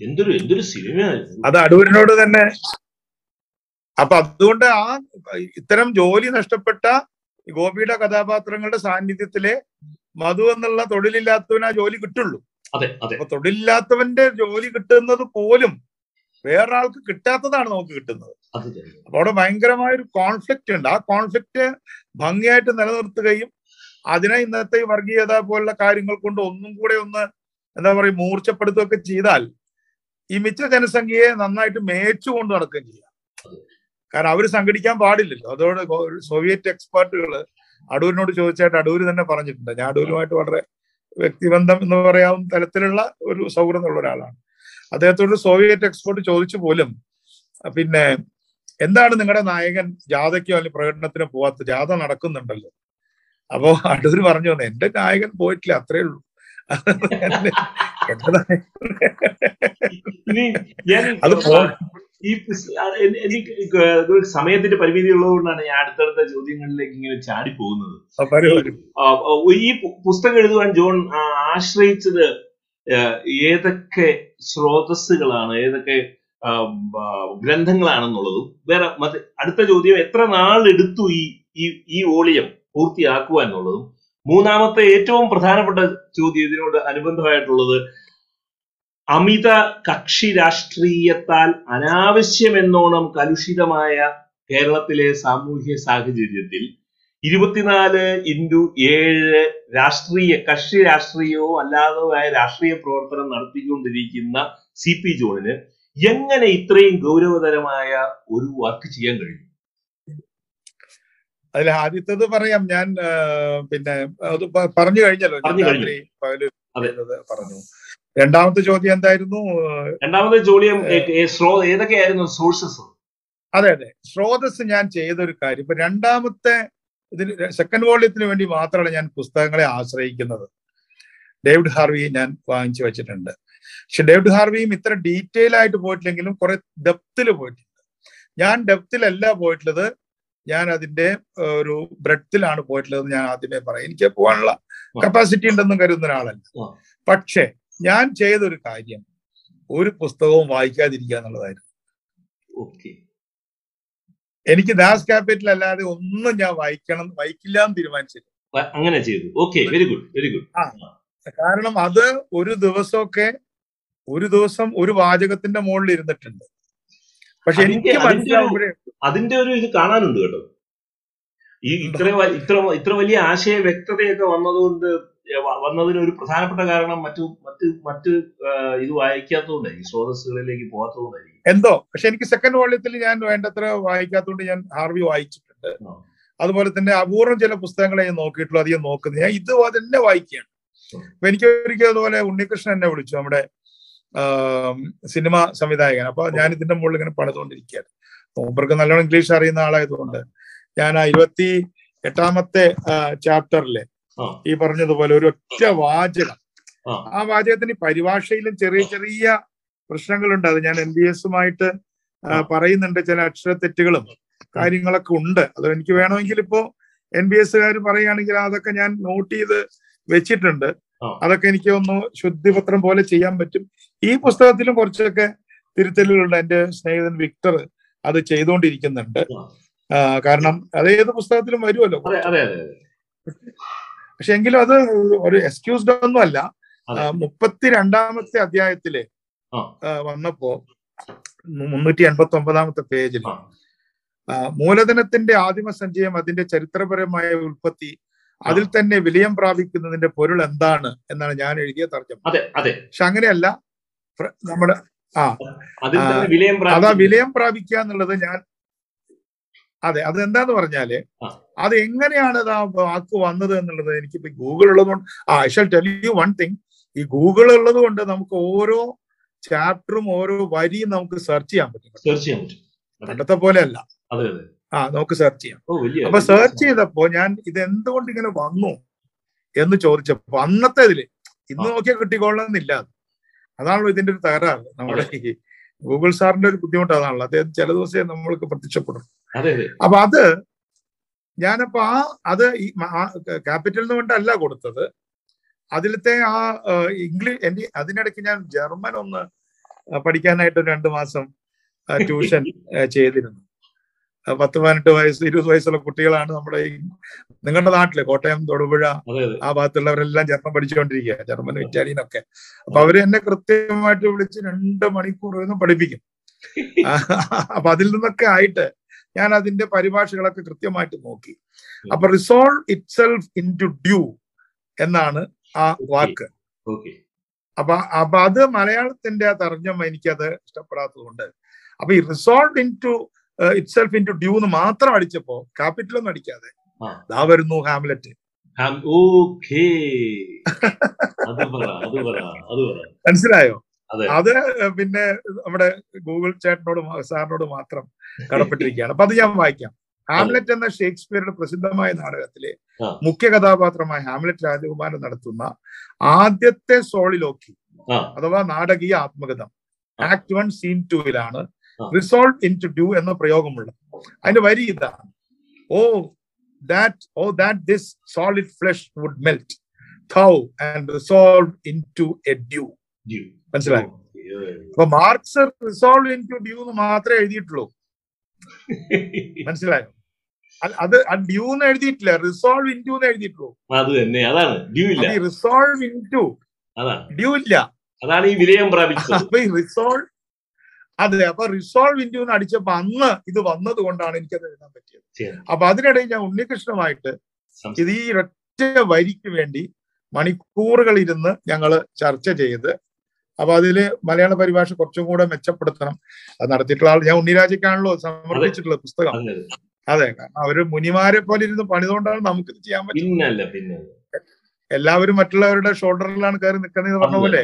S1: എന്തൊരു എന്തൊരു സിനിമയായിരുന്നു
S2: അത് അടൂരിനോട് തന്നെ. അപ്പൊ അതുകൊണ്ട് ആ ഇത്തരം ജോലി നഷ്ടപ്പെട്ട ഗോപിയുടെ കഥാപാത്രങ്ങളുടെ സാന്നിധ്യത്തിലെ മധു എന്നുള്ള തൊഴിലില്ലാത്തവന് ആ ജോലി കിട്ടുള്ളൂ. അപ്പൊ തൊഴിലില്ലാത്തവന്റെ ജോലി കിട്ടുന്നത് പോലും വേറൊരാൾക്ക് കിട്ടാത്തതാണ് നമുക്ക് കിട്ടുന്നത്. അപ്പൊ അവിടെ ഭയങ്കരമായ ഒരു കോൺഫ്ലിക്റ്റ് ഉണ്ട്. ആ കോൺഫ്ലിക്റ്റ് ഭംഗിയായിട്ട് നിലനിർത്തുകയും അതിനെ ഇന്നത്തെ വർഗീയത പോലുള്ള കാര്യങ്ങൾ കൊണ്ട് ഒന്നും കൂടെ ഒന്ന് എന്താ പറയുക മൂർച്ചപ്പെടുത്തുകയൊക്കെ ചെയ്താൽ ഈ മിച്ച ജനസംഖ്യയെ നന്നായിട്ട് മേച്ചു കൊണ്ട് നടക്കുകയും ചെയ്യാം. കാരണം അവർ സംഘടിക്കാൻ പാടില്ലല്ലോ. അതോടെ സോവിയറ്റ് എക്സ്പേർട്ടുകൾ അടൂരിനോട് ചോദിച്ചായിട്ട് അടൂര് തന്നെ പറഞ്ഞിട്ടുണ്ട്. ഞാൻ അടൂരുമായിട്ട് വളരെ വ്യക്തിബന്ധം എന്ന് പറയാവുന്ന തരത്തിലുള്ള ഒരു സൗഹൃദമുള്ള ഒരാളാണ്. അദ്ദേഹത്തോട് സോവിയറ്റ് എക്സ്പേർട്ട് ചോദിച്ചു പോലും പിന്നെ എന്താണ് നിങ്ങളുടെ നായകൻ ജാഥയ്ക്കോ അല്ലെങ്കിൽ പ്രകടനത്തിനോ പോവാത്ത? ജാഥ നടക്കുന്നുണ്ടല്ലോ. അപ്പോ അടൂര് പറഞ്ഞു എന്റെ നായകൻ പോയിട്ടില്ല അത്രേ ഉള്ളൂ.
S1: ഇനി ഞാൻ എനിക്ക് സമയത്തിന്റെ പരിമിതി ഉള്ളതുകൊണ്ടാണ് ഞാൻ അടുത്തടുത്ത ചോദ്യങ്ങളിലേക്ക് ഇങ്ങനെ ചാടി പോകുന്നത്. ഈ പുസ്തകം എഴുതുവാൻ ജോൺ ആശ്രയിച്ചത് ഏതൊക്കെ സ്രോതസ്സുകളാണ് ഏതൊക്കെ ഗ്രന്ഥങ്ങളാണെന്നുള്ളതും വേറെ അടുത്ത ചോദ്യം എത്ര നാൾ എടുത്തു ഈ ഈ വോളിയം പൂർത്തിയാക്കുക എന്നുള്ളതും മൂന്നാമത്തെ ഏറ്റവും പ്രധാനപ്പെട്ട ചോദ്യം ഇതിനോട് അനുബന്ധമായിട്ടുള്ളത് അമിത കക്ഷി രാഷ്ട്രീയത്താൽ അനാവശ്യമെന്നോണം കലുഷിതമായ കേരളത്തിലെ സാമൂഹ്യ സാഹചര്യത്തിൽ ഇരുപത്തിനാല് ഇന്റു ഏഴ് രാഷ്ട്രീയ കക്ഷി രാഷ്ട്രീയവും അല്ലാതെയായ രാഷ്ട്രീയ പ്രവർത്തനം നടത്തിക്കൊണ്ടിരിക്കുന്ന സി പി ജോണിന് എങ്ങനെ ഇത്രയും ഗൗരവതരമായ ഒരു വർക്ക് ചെയ്യാൻ കഴിയും?
S2: അതിൽ ആദ്യത്തേത് പറയാം. ഞാൻ പിന്നെ അത് പറഞ്ഞു കഴിഞ്ഞല്ലോ.
S1: പറഞ്ഞു കഴിഞ്ഞു.
S2: രാത്രി പകൽ പറഞ്ഞു. രണ്ടാമത്തെ ചോദ്യം എന്തായിരുന്നു?
S1: രണ്ടാമത്തെ ചോദ്യം ഏതൊക്കെയായിരുന്നു സോഴ്സസ്?
S2: അതെ അതെ. സ്രോതസ് ഞാൻ ചെയ്തൊരു കാര്യം. ഇപ്പൊ രണ്ടാമത്തെ ഇതിന് സെക്കൻഡ് വോള്യത്തിന് വേണ്ടി മാത്രമാണ് ഞാൻ പുസ്തകങ്ങളെ ആശ്രയിക്കുന്നത്. ഡേവിഡ് ഹാർവി ഞാൻ വാങ്ങിച്ചു വെച്ചിട്ടുണ്ട്. പക്ഷെ ഡേവിഡ് ഹാർവിയും ഇത്ര ഡീറ്റെയിൽ ആയിട്ട് പോയിട്ടില്ലെങ്കിലും കുറെ ഡെപ്തിൽ പോയിട്ടുണ്ട്. ഞാൻ ഡെപ്തിലല്ല പോയിട്ടുള്ളത് ഞാൻ അതിന്റെ ഒരു ബ്രെഡ്ത്തിലാണ് പോയിട്ടുള്ളത് ഞാൻ ആദ്യമേ പറയാം. എനിക്ക് പോകാനുള്ള കപ്പാസിറ്റി ഉണ്ടെന്നും കരുതുന്ന ഒരാളല്ല. പക്ഷെ ഞാൻ ചെയ്തൊരു കാര്യം ഒരു പുസ്തകവും വായിക്കാതിരിക്കുക എന്നുള്ളതായിരുന്നു. എനിക്ക് ദാസ് ക്യാപിറ്റൽ അല്ലാതെ ഒന്നും ഞാൻ വായിക്കണം വായിക്കില്ല എന്ന് തീരുമാനിച്ചില്ല.
S1: അങ്ങനെ ചെയ്തു. Okay very good very good
S2: കാരണം അത് ഒരു ദിവസമൊക്കെ ഒരു ദിവസം ഒരു വാചകത്തിന്റെ മുകളിൽ ഇരുന്നിട്ടുണ്ട്. പക്ഷെ എനിക്ക് മനസ്സിലാവുമ്പോഴേ
S1: അതിന്റെ ഒരു ഇത് കാണാനുണ്ട് കേട്ടോ. ഈ ഇത്ര ഇത്ര ഇത്ര വലിയ ആശയ വ്യക്തതയൊക്കെ വന്നതുകൊണ്ട് വന്നതിന് ഒരു പ്രധാനപ്പെട്ട കാരണം മറ്റു മറ്റു മറ്റ് ഇത് വായിക്കാത്തതുകൊണ്ടായിരിക്കും ഈ സ്രോതസ്സുകളിലേക്ക് പോകാത്തതുകൊണ്ടായിരിക്കും.
S2: എന്തോ? പക്ഷെ എനിക്ക് സെക്കൻഡ് വോള്യത്തിൽ ഞാൻ വേണ്ടത്ര വായിക്കാത്തതുകൊണ്ട് ഞാൻ ഹാർവി വായിച്ചിട്ടുണ്ട്. അതുപോലെ തന്നെ അപൂർവം ചില പുസ്തകങ്ങളെ ഞാൻ നോക്കിയിട്ടുള്ളൂ അധികം നോക്കുന്നത് ഞാൻ ഇത് തന്നെ വായിക്കുകയാണ്. അപ്പൊ എനിക്ക് ഒരിക്കലും അതുപോലെ ഉണ്ണികൃഷ്ണൻ എന്നെ വിളിച്ചു. നമ്മുടെ സിനിമ സംവിധായകൻ. അപ്പൊ ഞാൻ ഇതിന്റെ മുകളിൽ ഇങ്ങനെ പണിതുകൊണ്ടിരിക്കുകയാണ്. മൂപ്പർക്ക് നല്ലോണം ഇംഗ്ലീഷ് അറിയുന്ന ആളായതുകൊണ്ട് ഞാൻ ആ ഇരുപത്തി എട്ടാമത്തെ ചാപ്റ്ററിലെ ഈ പറഞ്ഞതുപോലെ ഒരു ഒറ്റ വാചകം.
S1: ആ.
S2: വാചകത്തിന് പരിഭാഷയിലും ചെറിയ ചെറിയ പ്രശ്നങ്ങളുണ്ട്. അത് ഞാൻ എം ബി എസുമായിട്ട്. പറയുന്നുണ്ട്. ചില അക്ഷര അക്ഷരത്തെറ്റുകളും കാര്യങ്ങളൊക്കെ ഉണ്ട്. അത് എനിക്ക് വേണമെങ്കിൽ ഇപ്പോ എൻ ബി എസുകാർ പറയുകയാണെങ്കിൽ അതൊക്കെ ഞാൻ നോട്ട് ചെയ്ത് വെച്ചിട്ടുണ്ട്. അതൊക്കെ എനിക്ക് ഒന്ന് ശുദ്ധിപത്രം പോലെ ചെയ്യാൻ പറ്റും. ഈ പുസ്തകത്തിലും കുറച്ചൊക്കെ തിരുത്തലുകളുണ്ട്. എന്റെ സ്നേഹിതൻ വിക്ടർ അത് ചെയ്തുകൊണ്ടിരിക്കുന്നുണ്ട്. കാരണം അത് ഏത് പുസ്തകത്തിലും വരുമല്ലോ. പക്ഷെ എങ്കിലും അത് ഒരു എക്സ്ക്യൂസ്ഡ് ഒന്നും അല്ല. മുപ്പത്തിരണ്ടാമത്തെ അധ്യായത്തിൽ വന്നപ്പോ മുന്നൂറ്റി എൺപത്തി ഒമ്പതാമത്തെ പേജിൽ. മൂലധനത്തിന്റെ ആദിമ സഞ്ചയം അതിന്റെ ചരിത്രപരമായ ഉൽപ്പത്തി അതിൽ തന്നെ വിലയം പ്രാപിക്കുന്നതിന്റെ പൊരുൾ എന്താണ് എന്നാണ് ഞാൻ എഴുതിയ
S1: തർജമ.
S2: പക്ഷെ അങ്ങനെയല്ല. നമ്മുടെ ആ. അതാ. വിലയം പ്രാപിക്കുക എന്നുള്ളത് ഞാൻ അതെ അത് എന്താന്ന്
S1: പറഞ്ഞാൽ
S2: അത് എങ്ങനെയാണ് ആ വാക്ക് വന്നത് എന്നുള്ളത് എനിക്കിപ്പോ ഗൂഗിൾ ഉള്ളതുകൊണ്ട് ആ I shall tell you one thing ഈ ഗൂഗിൾ ഉള്ളത് കൊണ്ട് നമുക്ക് ഓരോ ചാപ്റ്ററും ഓരോ വരിയും നമുക്ക് സെർച്ച് ചെയ്യാൻ പറ്റും.
S1: സെർച്ച് ചെയ്യാൻ പറ്റും.
S2: പണ്ടത്തെ പോലെ അല്ല ആ നമുക്ക് സെർച്ച് ചെയ്യാം. അപ്പൊ സെർച്ച് ചെയ്തപ്പോ ഞാൻ ഇത് എന്തുകൊണ്ട് ഇങ്ങനെ വന്നു എന്ന് ചോദിച്ചപ്പോ അന്നത്തെ ഇതിൽ ഇന്ന്. നോക്കിയാൽ കിട്ടിക്കൊള്ളണമെന്നില്ല അത്. അതാണല്ലോ ഇതിന്റെ ഒരു തകരാറ്. നമ്മുടെ ഈ ഗൂഗിൾ സാറിന്റെ ഒരു ബുദ്ധിമുട്ട് അതാണല്ലോ അദ്ദേഹം ചില ദിവസേ നമ്മൾക്ക് പ്രത്യക്ഷപ്പെടും. അപ്പൊ അത് ഞാനപ്പോ ആ അത് ഈ ക്യാപിറ്റൽ കൊണ്ടല്ല കൊടുത്തത്. അതിലത്തെ ആ ഇംഗ്ലീഷ് എന്റെ അതിനിടയ്ക്ക് ഞാൻ ജർമ്മൻ ഒന്ന് പഠിക്കാനായിട്ട് രണ്ടു മാസം ട്യൂഷൻ ചെയ്തിരുന്നു. പത്ത് പതിനെട്ട് വയസ്സ് ഇരുപത് വയസ്സുള്ള കുട്ടികളാണ് നമ്മുടെ ഈ നിങ്ങളുടെ നാട്ടിൽ കോട്ടയം തൊടുപുഴ ആ ഭാഗത്തുള്ളവരെല്ലാം ജർമ്മൻ പഠിച്ചുകൊണ്ടിരിക്കുക ജർമ്മനും ഇറ്റാലിയനൊക്കെ. അപ്പൊ അവർ എന്നെ കൃത്യമായിട്ട് വിളിച്ച് രണ്ട് മണിക്കൂർ നിന്ന് പഠിപ്പിക്കും. അപ്പൊ അതിൽ നിന്നൊക്കെ ആയിട്ട് ഞാൻ അതിന്റെ പരിഭാഷകളൊക്കെ കൃത്യമായിട്ട് നോക്കി. അപ്പൊ resolve itself into dew എന്നാണ് ആ വാക്ക്. അപ്പൊ അപ്പൊ അത് മലയാളത്തിന്റെ ആ തർജമ എനിക്കത് ഇഷ്ടപ്പെടാത്തതുകൊണ്ട്. അപ്പൊ ഈ resolve into itself into dew എന്ന് മാത്രം അടിച്ചപ്പോ ക്യാപിറ്റൽ ഒന്നും അടിക്കാതെ
S1: ആ.
S2: ദാ വരുന്നു ഹാംലെറ്റ് മനസ്സിലായോ?
S1: അതെ.
S2: പിന്നെ നമ്മുടെ ഗൂഗിൾ ചാറ്റിനോട് സാറിനോട് മാത്രം കടപ്പെട്ടിരിക്കുകയാണ്. അപ്പൊ അത് ഞാൻ വായിക്കാം. ഹാംലെറ്റ് എന്ന ഷേക്സ്പിയറുടെ പ്രസിദ്ധമായ നാടകത്തിലെ മുഖ്യ കഥാപാത്രമായ ഹാംലെറ്റ് രാജകുമാരൻ നടത്തുന്ന ആദ്യത്തെ സോളിലോക്കി അഥവാ നാടകീയ ആത്മകഥം. ആക്ട് വൺ സീൻ ടൂവിലാണ്. റിസോൾവ് ഇൻ ടു ഡു എന്ന പ്രയോഗമുള്ള അതിന്റെ വരി ഇതാണ് O that O that this solid flesh would melt thou and resolved into a dew.
S1: Dew
S2: മനസ്സിലായോ. അപ്പൊ marks resolve into dew എന്ന് മാത്രമേ എഴുതിയിട്ടുള്ളൂ. മനസ്സിലായോ? അത് ഡ്യൂ എന്ന് എഴുതിയിട്ടില്ല. റിസോൾവ് ഇൻ ടു എന്ന് എഴുതിയിട്ടുള്ളൂ.
S1: അത് തന്നെ അതാണ്. ഡ്യൂ ഇല്ല.
S2: റിസോൾവ് ഇൻ ടു ഡ്യൂ ഇല്ല.
S1: അതാണ് ഈ വിലയം പ്രാപിച്ചത്.
S2: അപ്പൊ ഈ റിസോൾവ് അതെ അപ്പൊ റിസോൾവ് ഇന്ത്യന്ന് അടിച്ചപ്പോ അന്ന് ഇത് വന്നത് കൊണ്ടാണ് എനിക്കത് എഴുതാൻ പറ്റിയത്. അപ്പൊ അതിനിടയിൽ ഞാൻ ഉണ്ണികൃഷ്ണമായിട്ട് ഇത് ഈ ഒറ്റ വരിക്ക് വേണ്ടി മണിക്കൂറുകൾ ഇരുന്ന് ഞങ്ങൾ ചർച്ച ചെയ്ത് അപ്പൊ അതിൽ മലയാള പരിഭാഷ കുറച്ചും കൂടെ മെച്ചപ്പെടുത്തണം. അത് നടത്തിയിട്ടുള്ള ആൾ ഞാൻ ഉണ്ണിരാജയ്ക്കാണല്ലോ സമർപ്പിച്ചിട്ടുള്ള പുസ്തകം.
S1: അതെ.
S2: കാരണം അവർ മുനിമാരെ പോലെ ഇരുന്ന് പണിതുകൊണ്ടാണ് നമുക്ക് ഇത് ചെയ്യാൻ
S1: പറ്റുന്നത്.
S2: എല്ലാവരും മറ്റുള്ളവരുടെ ഷോൾഡറിലാണ് കയറി നിൽക്കുന്നത് പറഞ്ഞ പോലെ.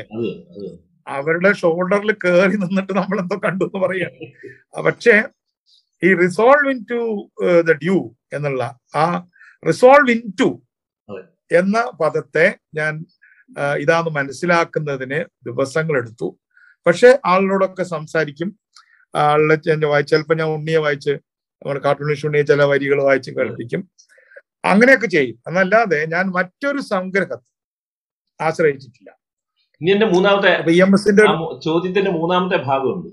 S2: അവരുടെ ഷോൾഡറിൽ കയറി നിന്നിട്ട് നമ്മൾ എന്തോ കണ്ടു എന്ന് പറയാണ് പക്ഷേ ഈ resolve into the dew എന്നുള്ള ആ റിസോൾവ് ഇൻ ടു എന്ന പദത്തെ ഞാൻ ഇതാന്ന് മനസ്സിലാക്കുന്നതിന് ദിവസങ്ങൾ എടുത്തു. പക്ഷെ ആളിനോടൊക്കെ സംസാരിക്കും. ആളുടെ ഞാൻ വായിച്ച് ചിലപ്പോൾ ഞാൻ ഉണ്ണിയെ വായിച്ച് നമ്മുടെ കാർട്ടൂൺ ഉണ്ണിയെ ചില വരികൾ വായിച്ച് കേൾപ്പിക്കും. അങ്ങനെയൊക്കെ ചെയ്യും. എന്നല്ലാതെ ഞാൻ മറ്റൊരു സംഗ്രഹത്തെ ആശ്രയിച്ചിട്ടില്ല.
S1: ഇനി എന്റെ മൂന്നാമത്തെ മു- ചോദ്യത്തിന്റെ മൂന്നാമത്തെ ഭാഗമുണ്ട്.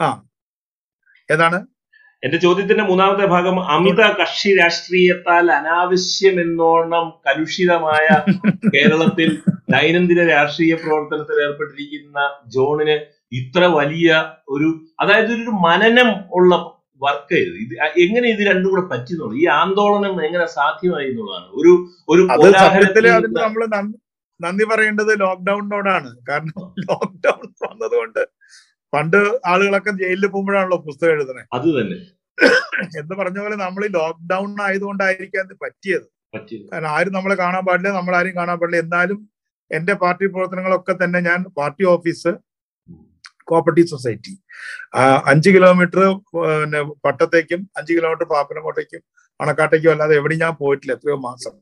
S1: ആ.
S2: ഏതാണ്?
S1: എന്റെ ചോദ്യത്തിന്റെ മൂന്നാമത്തെ ഭാഗം അമിത കക്ഷി രാഷ്ട്രീയത്താൽ അനാവശ്യമെന്നോണം കലുഷിതമായ കേരളത്തിൽ ദൈനംദിന രാഷ്ട്രീയ പ്രവർത്തനത്തിൽ ഏർപ്പെട്ടിരിക്കുന്ന ജോണിന് ഇത്ര വലിയ ഒരു അതായത് ഒരു മനനം ഉള്ള വർക്ക് ഇത്. ഇത് എങ്ങനെ ഇത് രണ്ടും കൂടെ പറ്റുന്നുള്ളൂ? ഈ ആന്തോളനം എങ്ങനെ സാധ്യമായി എന്നുള്ളതാണ്. ഒരു ഒരു
S2: നന്ദി പറയേണ്ടത് ലോക്ക്ഡൌണിനോടാണ് കാരണം ലോക്ക്ഡൌൺ വന്നതുകൊണ്ട് പണ്ട് ആളുകളൊക്കെ ജയിലിൽ പോകുമ്പോഴാണല്ലോ പുസ്തകം എഴുതുന്നത്
S1: അത് തന്നെ.
S2: എന്ന് പറഞ്ഞ പോലെ നമ്മൾ ഈ ലോക്ക്ഡൌൺ ആയതുകൊണ്ടായിരിക്കാം പറ്റിയത്.
S1: പറ്റിയത്.
S2: കാരണം ആരും നമ്മളെ കാണാൻ പാടില്ല നമ്മൾ ആരും കാണാൻ പാടില്ല. എന്നാലും എന്റെ പാർട്ടി പ്രവർത്തനങ്ങളൊക്കെ തന്നെ ഞാൻ പാർട്ടി ഓഫീസ് കോപ്പറേറ്റീവ് സൊസൈറ്റി. അഞ്ച് കിലോമീറ്റർ പിന്നെ പട്ടത്തേക്കും അഞ്ച് കിലോമീറ്റർ പാപ്പനംകോട്ടേക്കും അണക്കാട്ടേക്കും അല്ലാതെ എവിടെയും ഞാൻ പോയിട്ടില്ല. എത്രയോ മാസം.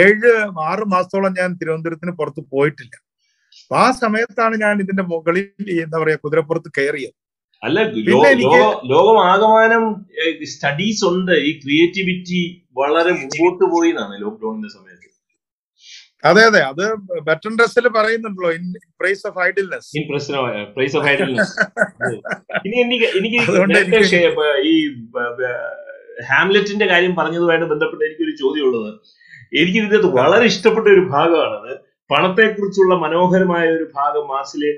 S2: ഏഴ് ആറ് മാസത്തോളം ഞാൻ തിരുവനന്തപുരത്തിന് പുറത്ത് പോയിട്ടില്ല. അപ്പൊ ആ സമയത്താണ് ഞാൻ ഇതിന്റെ മുകളിൽ എന്താ പറയാ കുതിരപ്പുറത്ത് കയറിയത്.
S1: അല്ല ലോകം ലോകമാകമാനം സ്റ്റഡീസ് ഉണ്ട്. ഈ ക്രിയേറ്റിവിറ്റി വളരെ മുമ്പോട്ട് പോയി എന്നാണ് ലോക്ക്ഡൌണിന്റെ സമയത്ത്.
S2: അതെ അതെ. അത് ബെറ്റൺ ഡ്രസ്സിൽ പറയുന്നുണ്ടല്ലോ in praise of idleness
S1: in praise of idleness ഇനി എനിക്ക് എനിക്ക് ഈ ഹാംലെറ്റിന്റെ കാര്യം പറഞ്ഞതുമായിട്ട് ബന്ധപ്പെട്ട് എനിക്കൊരു ചോദ്യം ഉള്ളത് എനിക്ക് ഇതിനകത്ത് വളരെ ഇഷ്ടപ്പെട്ട ഒരു ഭാഗമാണത്. പണത്തെക്കുറിച്ചുള്ള മനോഹരമായ ഒരു ഭാഗം മാസിലെ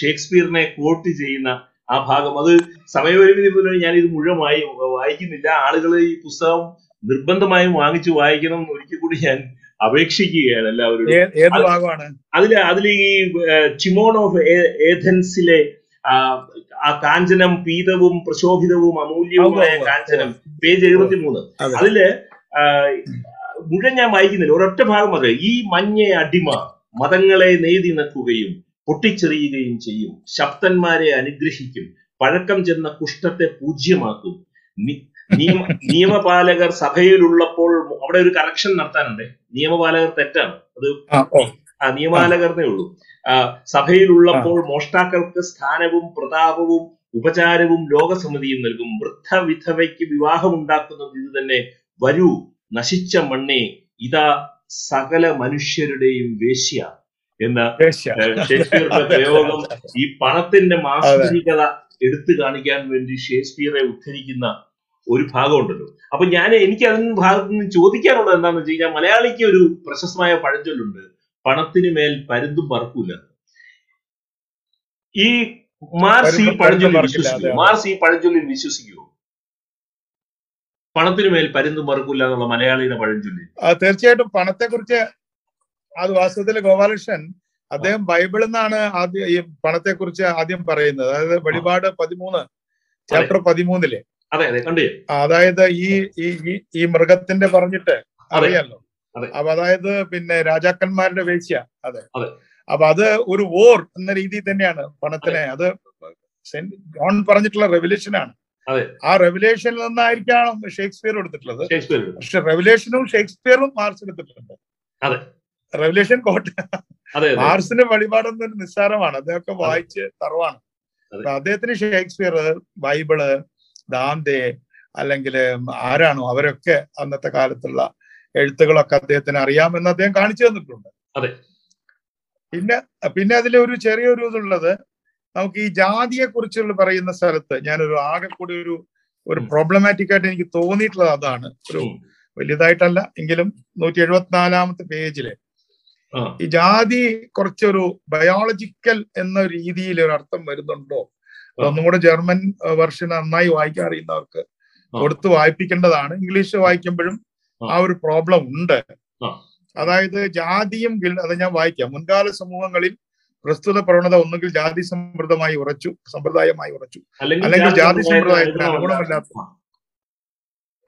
S1: ഷേക്സ്പിയറിനെ കോട്ട് ചെയ്യുന്ന ആ ഭാഗം. അത് സമയപരിമിതി പോലും ഞാൻ ഇത് മുഴുവൻ വായി വായിക്കുന്നില്ല. ആളുകൾ ഈ പുസ്തകം നിർബന്ധമായും വാങ്ങിച്ചു വായിക്കണം എന്ന് ഒരിക്കൽ കൂടി ഞാൻ അപേക്ഷിക്കുകയാണ്
S2: എല്ലാവരും
S1: അതിൽ അതിൽ ഈ ചിമോൺ ഓഫ് ഏഥൻസിലെ ആ, കാഞ്ചനം പീതവും പ്രശോഭിതവും അമൂല്യവുമായ കാഞ്ചനം. പേജ് എഴുപത്തി മൂന്ന്
S2: അതെ.
S1: അതിൽ മുഴുവൻ ഞാൻ വായിക്കുന്നില്ല. ഒരൊറ്റ ഭാഗം മാത്രമേ. ഈ മഞ്ഞ അടിമ മതങ്ങളെ നെയ്തിണക്കുകയും പൊട്ടിച്ചെറിയുകയും ചെയ്യും. ശബ്ദന്മാരെ അനുഗ്രഹിക്കും. പഴക്കം ചെന്ന കുഷ്ഠത്തെ പൂജ്യമാക്കും. നിയമ നിയമപാലകർ സഭയിലുള്ളപ്പോൾ അവിടെ ഒരു കറക്ഷൻ നടത്താനുണ്ട്. നിയമപാലകർ തെറ്റാണ്. അത്
S2: ആ
S1: നിയമപാലകർന്നേ ഉള്ളൂ. ആ, സഭയിലുള്ളപ്പോൾ മോഷ്ടാക്കൾക്ക് സ്ഥാനവും പ്രതാപവും ഉപചാരവും ലോകസമിതിയും നൽകും. വൃദ്ധ വിധവയ്ക്ക് വിവാഹമുണ്ടാക്കുന്നത് ഇത് തന്നെ. വരൂ നശിച്ച മണ്ണേ ഇതാ സകല മനുഷ്യരുടെയും വേശ്യ എന്ന ഷേക്സ്പിയറുടെ പ്രയോഗം ഈ പണത്തിന്റെ മാസ്മരികത എടുത്തു കാണിക്കാൻ വേണ്ടി ഷേക്സ്പിയറെ ഉദ്ധരിക്കുന്ന ഒരു ഭാഗമുണ്ടല്ലോ. അപ്പൊ ഞാൻ എനിക്ക് അതിന് ഭാഗത്ത് നിന്ന് ചോദിക്കാനുള്ളത് എന്താണെന്ന് വെച്ച് കഴിഞ്ഞാൽ മലയാളിക്ക് ഒരു പ്രശസ്തമായ പഴഞ്ചൊല്ലുണ്ട് പണത്തിന് മേൽ പരുന്തും പറക്കൂല ഈ മാർസ് ഈ
S2: പഴഞ്ചൊല്ലി
S1: വിശ്വസിക്കുമോ മാർസ് ഈ പഴഞ്ചൊല്ലിൽ വിശ്വസിക്കുമോ പണത്തിന് മേൽ പരുന്തും പറക്കൂല എന്നുള്ള മലയാളിയുടെ പഴഞ്ചൊല്ലി
S2: തീർച്ചയായിട്ടും പണത്തെക്കുറിച്ച് അത് വാസ്തവത്തിൽ ഗോപാലകൃഷ്ണൻ അദ്ദേഹം ബൈബിളിൽ നിന്നാണ് ആദ്യം ഈ പണത്തെക്കുറിച്ച് ആദ്യം പറയുന്നത്. അതായത് വെളിപാട് പതിമൂന്ന് ചാപ്റ്റർ പതിമൂന്നിൽ. അതായത് ഈ ഈ മൃഗത്തിന്റെ പറഞ്ഞിട്ട് അറിയാലോ. അപ്പൊ അതായത് പിന്നെ രാജാക്കന്മാരുടെ വേശ്യ അതെ. അപ്പൊ അത് ഒരു വോർ എന്ന രീതിയിൽ തന്നെയാണ് പണത്തിനെ അത്. ജോൺ പറഞ്ഞിട്ടുള്ള
S1: അതെ.
S2: ആ റെവലേഷനിൽ നിന്നായിരിക്കണം ഷേക്സ്പിയർ എടുത്തിട്ടുള്ളത്. പക്ഷെ റെവലേഷനും ഷേക്സ്പിയറും മാർസ് എടുത്തിട്ടുണ്ട്. റെവലേഷൻ കോട്ട. മാർസിന്റെ വഴിപാടൊന്നും ഒരു നിസ്സാരമാണ്. അദ്ദേഹമൊക്കെ വായിച്ച് തറവാണ്. അദ്ദേഹത്തിന് ഷേക്സ്പിയർ ബൈബിൾ ദാന്തെ അല്ലെങ്കിൽ ആരാണോ അവരൊക്കെ അന്നത്തെ കാലത്തുള്ള എഴുത്തുകളൊക്കെ അദ്ദേഹത്തിന് അറിയാമെന്ന് അദ്ദേഹം കാണിച്ചു തന്നിട്ടുണ്ട്. പിന്നെ പിന്നെ അതിലെ ഒരു ചെറിയൊരു ഇതുള്ളത് നമുക്ക് ഈ ജാതിയെ കുറിച്ചുള്ള പറയുന്ന സ്ഥലത്ത് ഞാനൊരു ആകെ കൂടി ഒരു ഒരു പ്രോബ്ലമാറ്റിക് ആയിട്ട് എനിക്ക് തോന്നിയിട്ടുള്ളത് അതാണ്. ഒരു വലിയതായിട്ടല്ല എങ്കിലും നൂറ്റി എഴുപത്തിനാലാമത്തെ
S1: പേജിൽ
S2: ഈ ജാതി കുറച്ചൊരു ബയോളജിക്കൽ എന്ന രീതിയിൽ ഒരു അർത്ഥം വരുന്നുണ്ടോ? അതൊന്നും കൂടെ ജർമ്മൻ വെർഷൻ നന്നായി വായിക്കാൻ അറിയുന്നവർക്ക്. കൊടുത്ത് വായിപ്പിക്കേണ്ടതാണ്. ഇംഗ്ലീഷ് വായിക്കുമ്പോഴും
S1: ആ.
S2: ഒരു പ്രോബ്ലം ഉണ്ട്. അതായത് ജാതിയും അത് ഞാൻ വായിക്കാം. മുൻകാല സമൂഹങ്ങളിൽ പ്രസ്തുത പ്രവണത ഒന്നുകിൽ ജാതി സമ്പ്രദമായി ഉറച്ചു സമ്പ്രദായമായി ഉറച്ചു. അല്ലെങ്കിൽ ജാതി സമ്പ്രദായത്തിന് അനുഗുണമല്ലാത്ത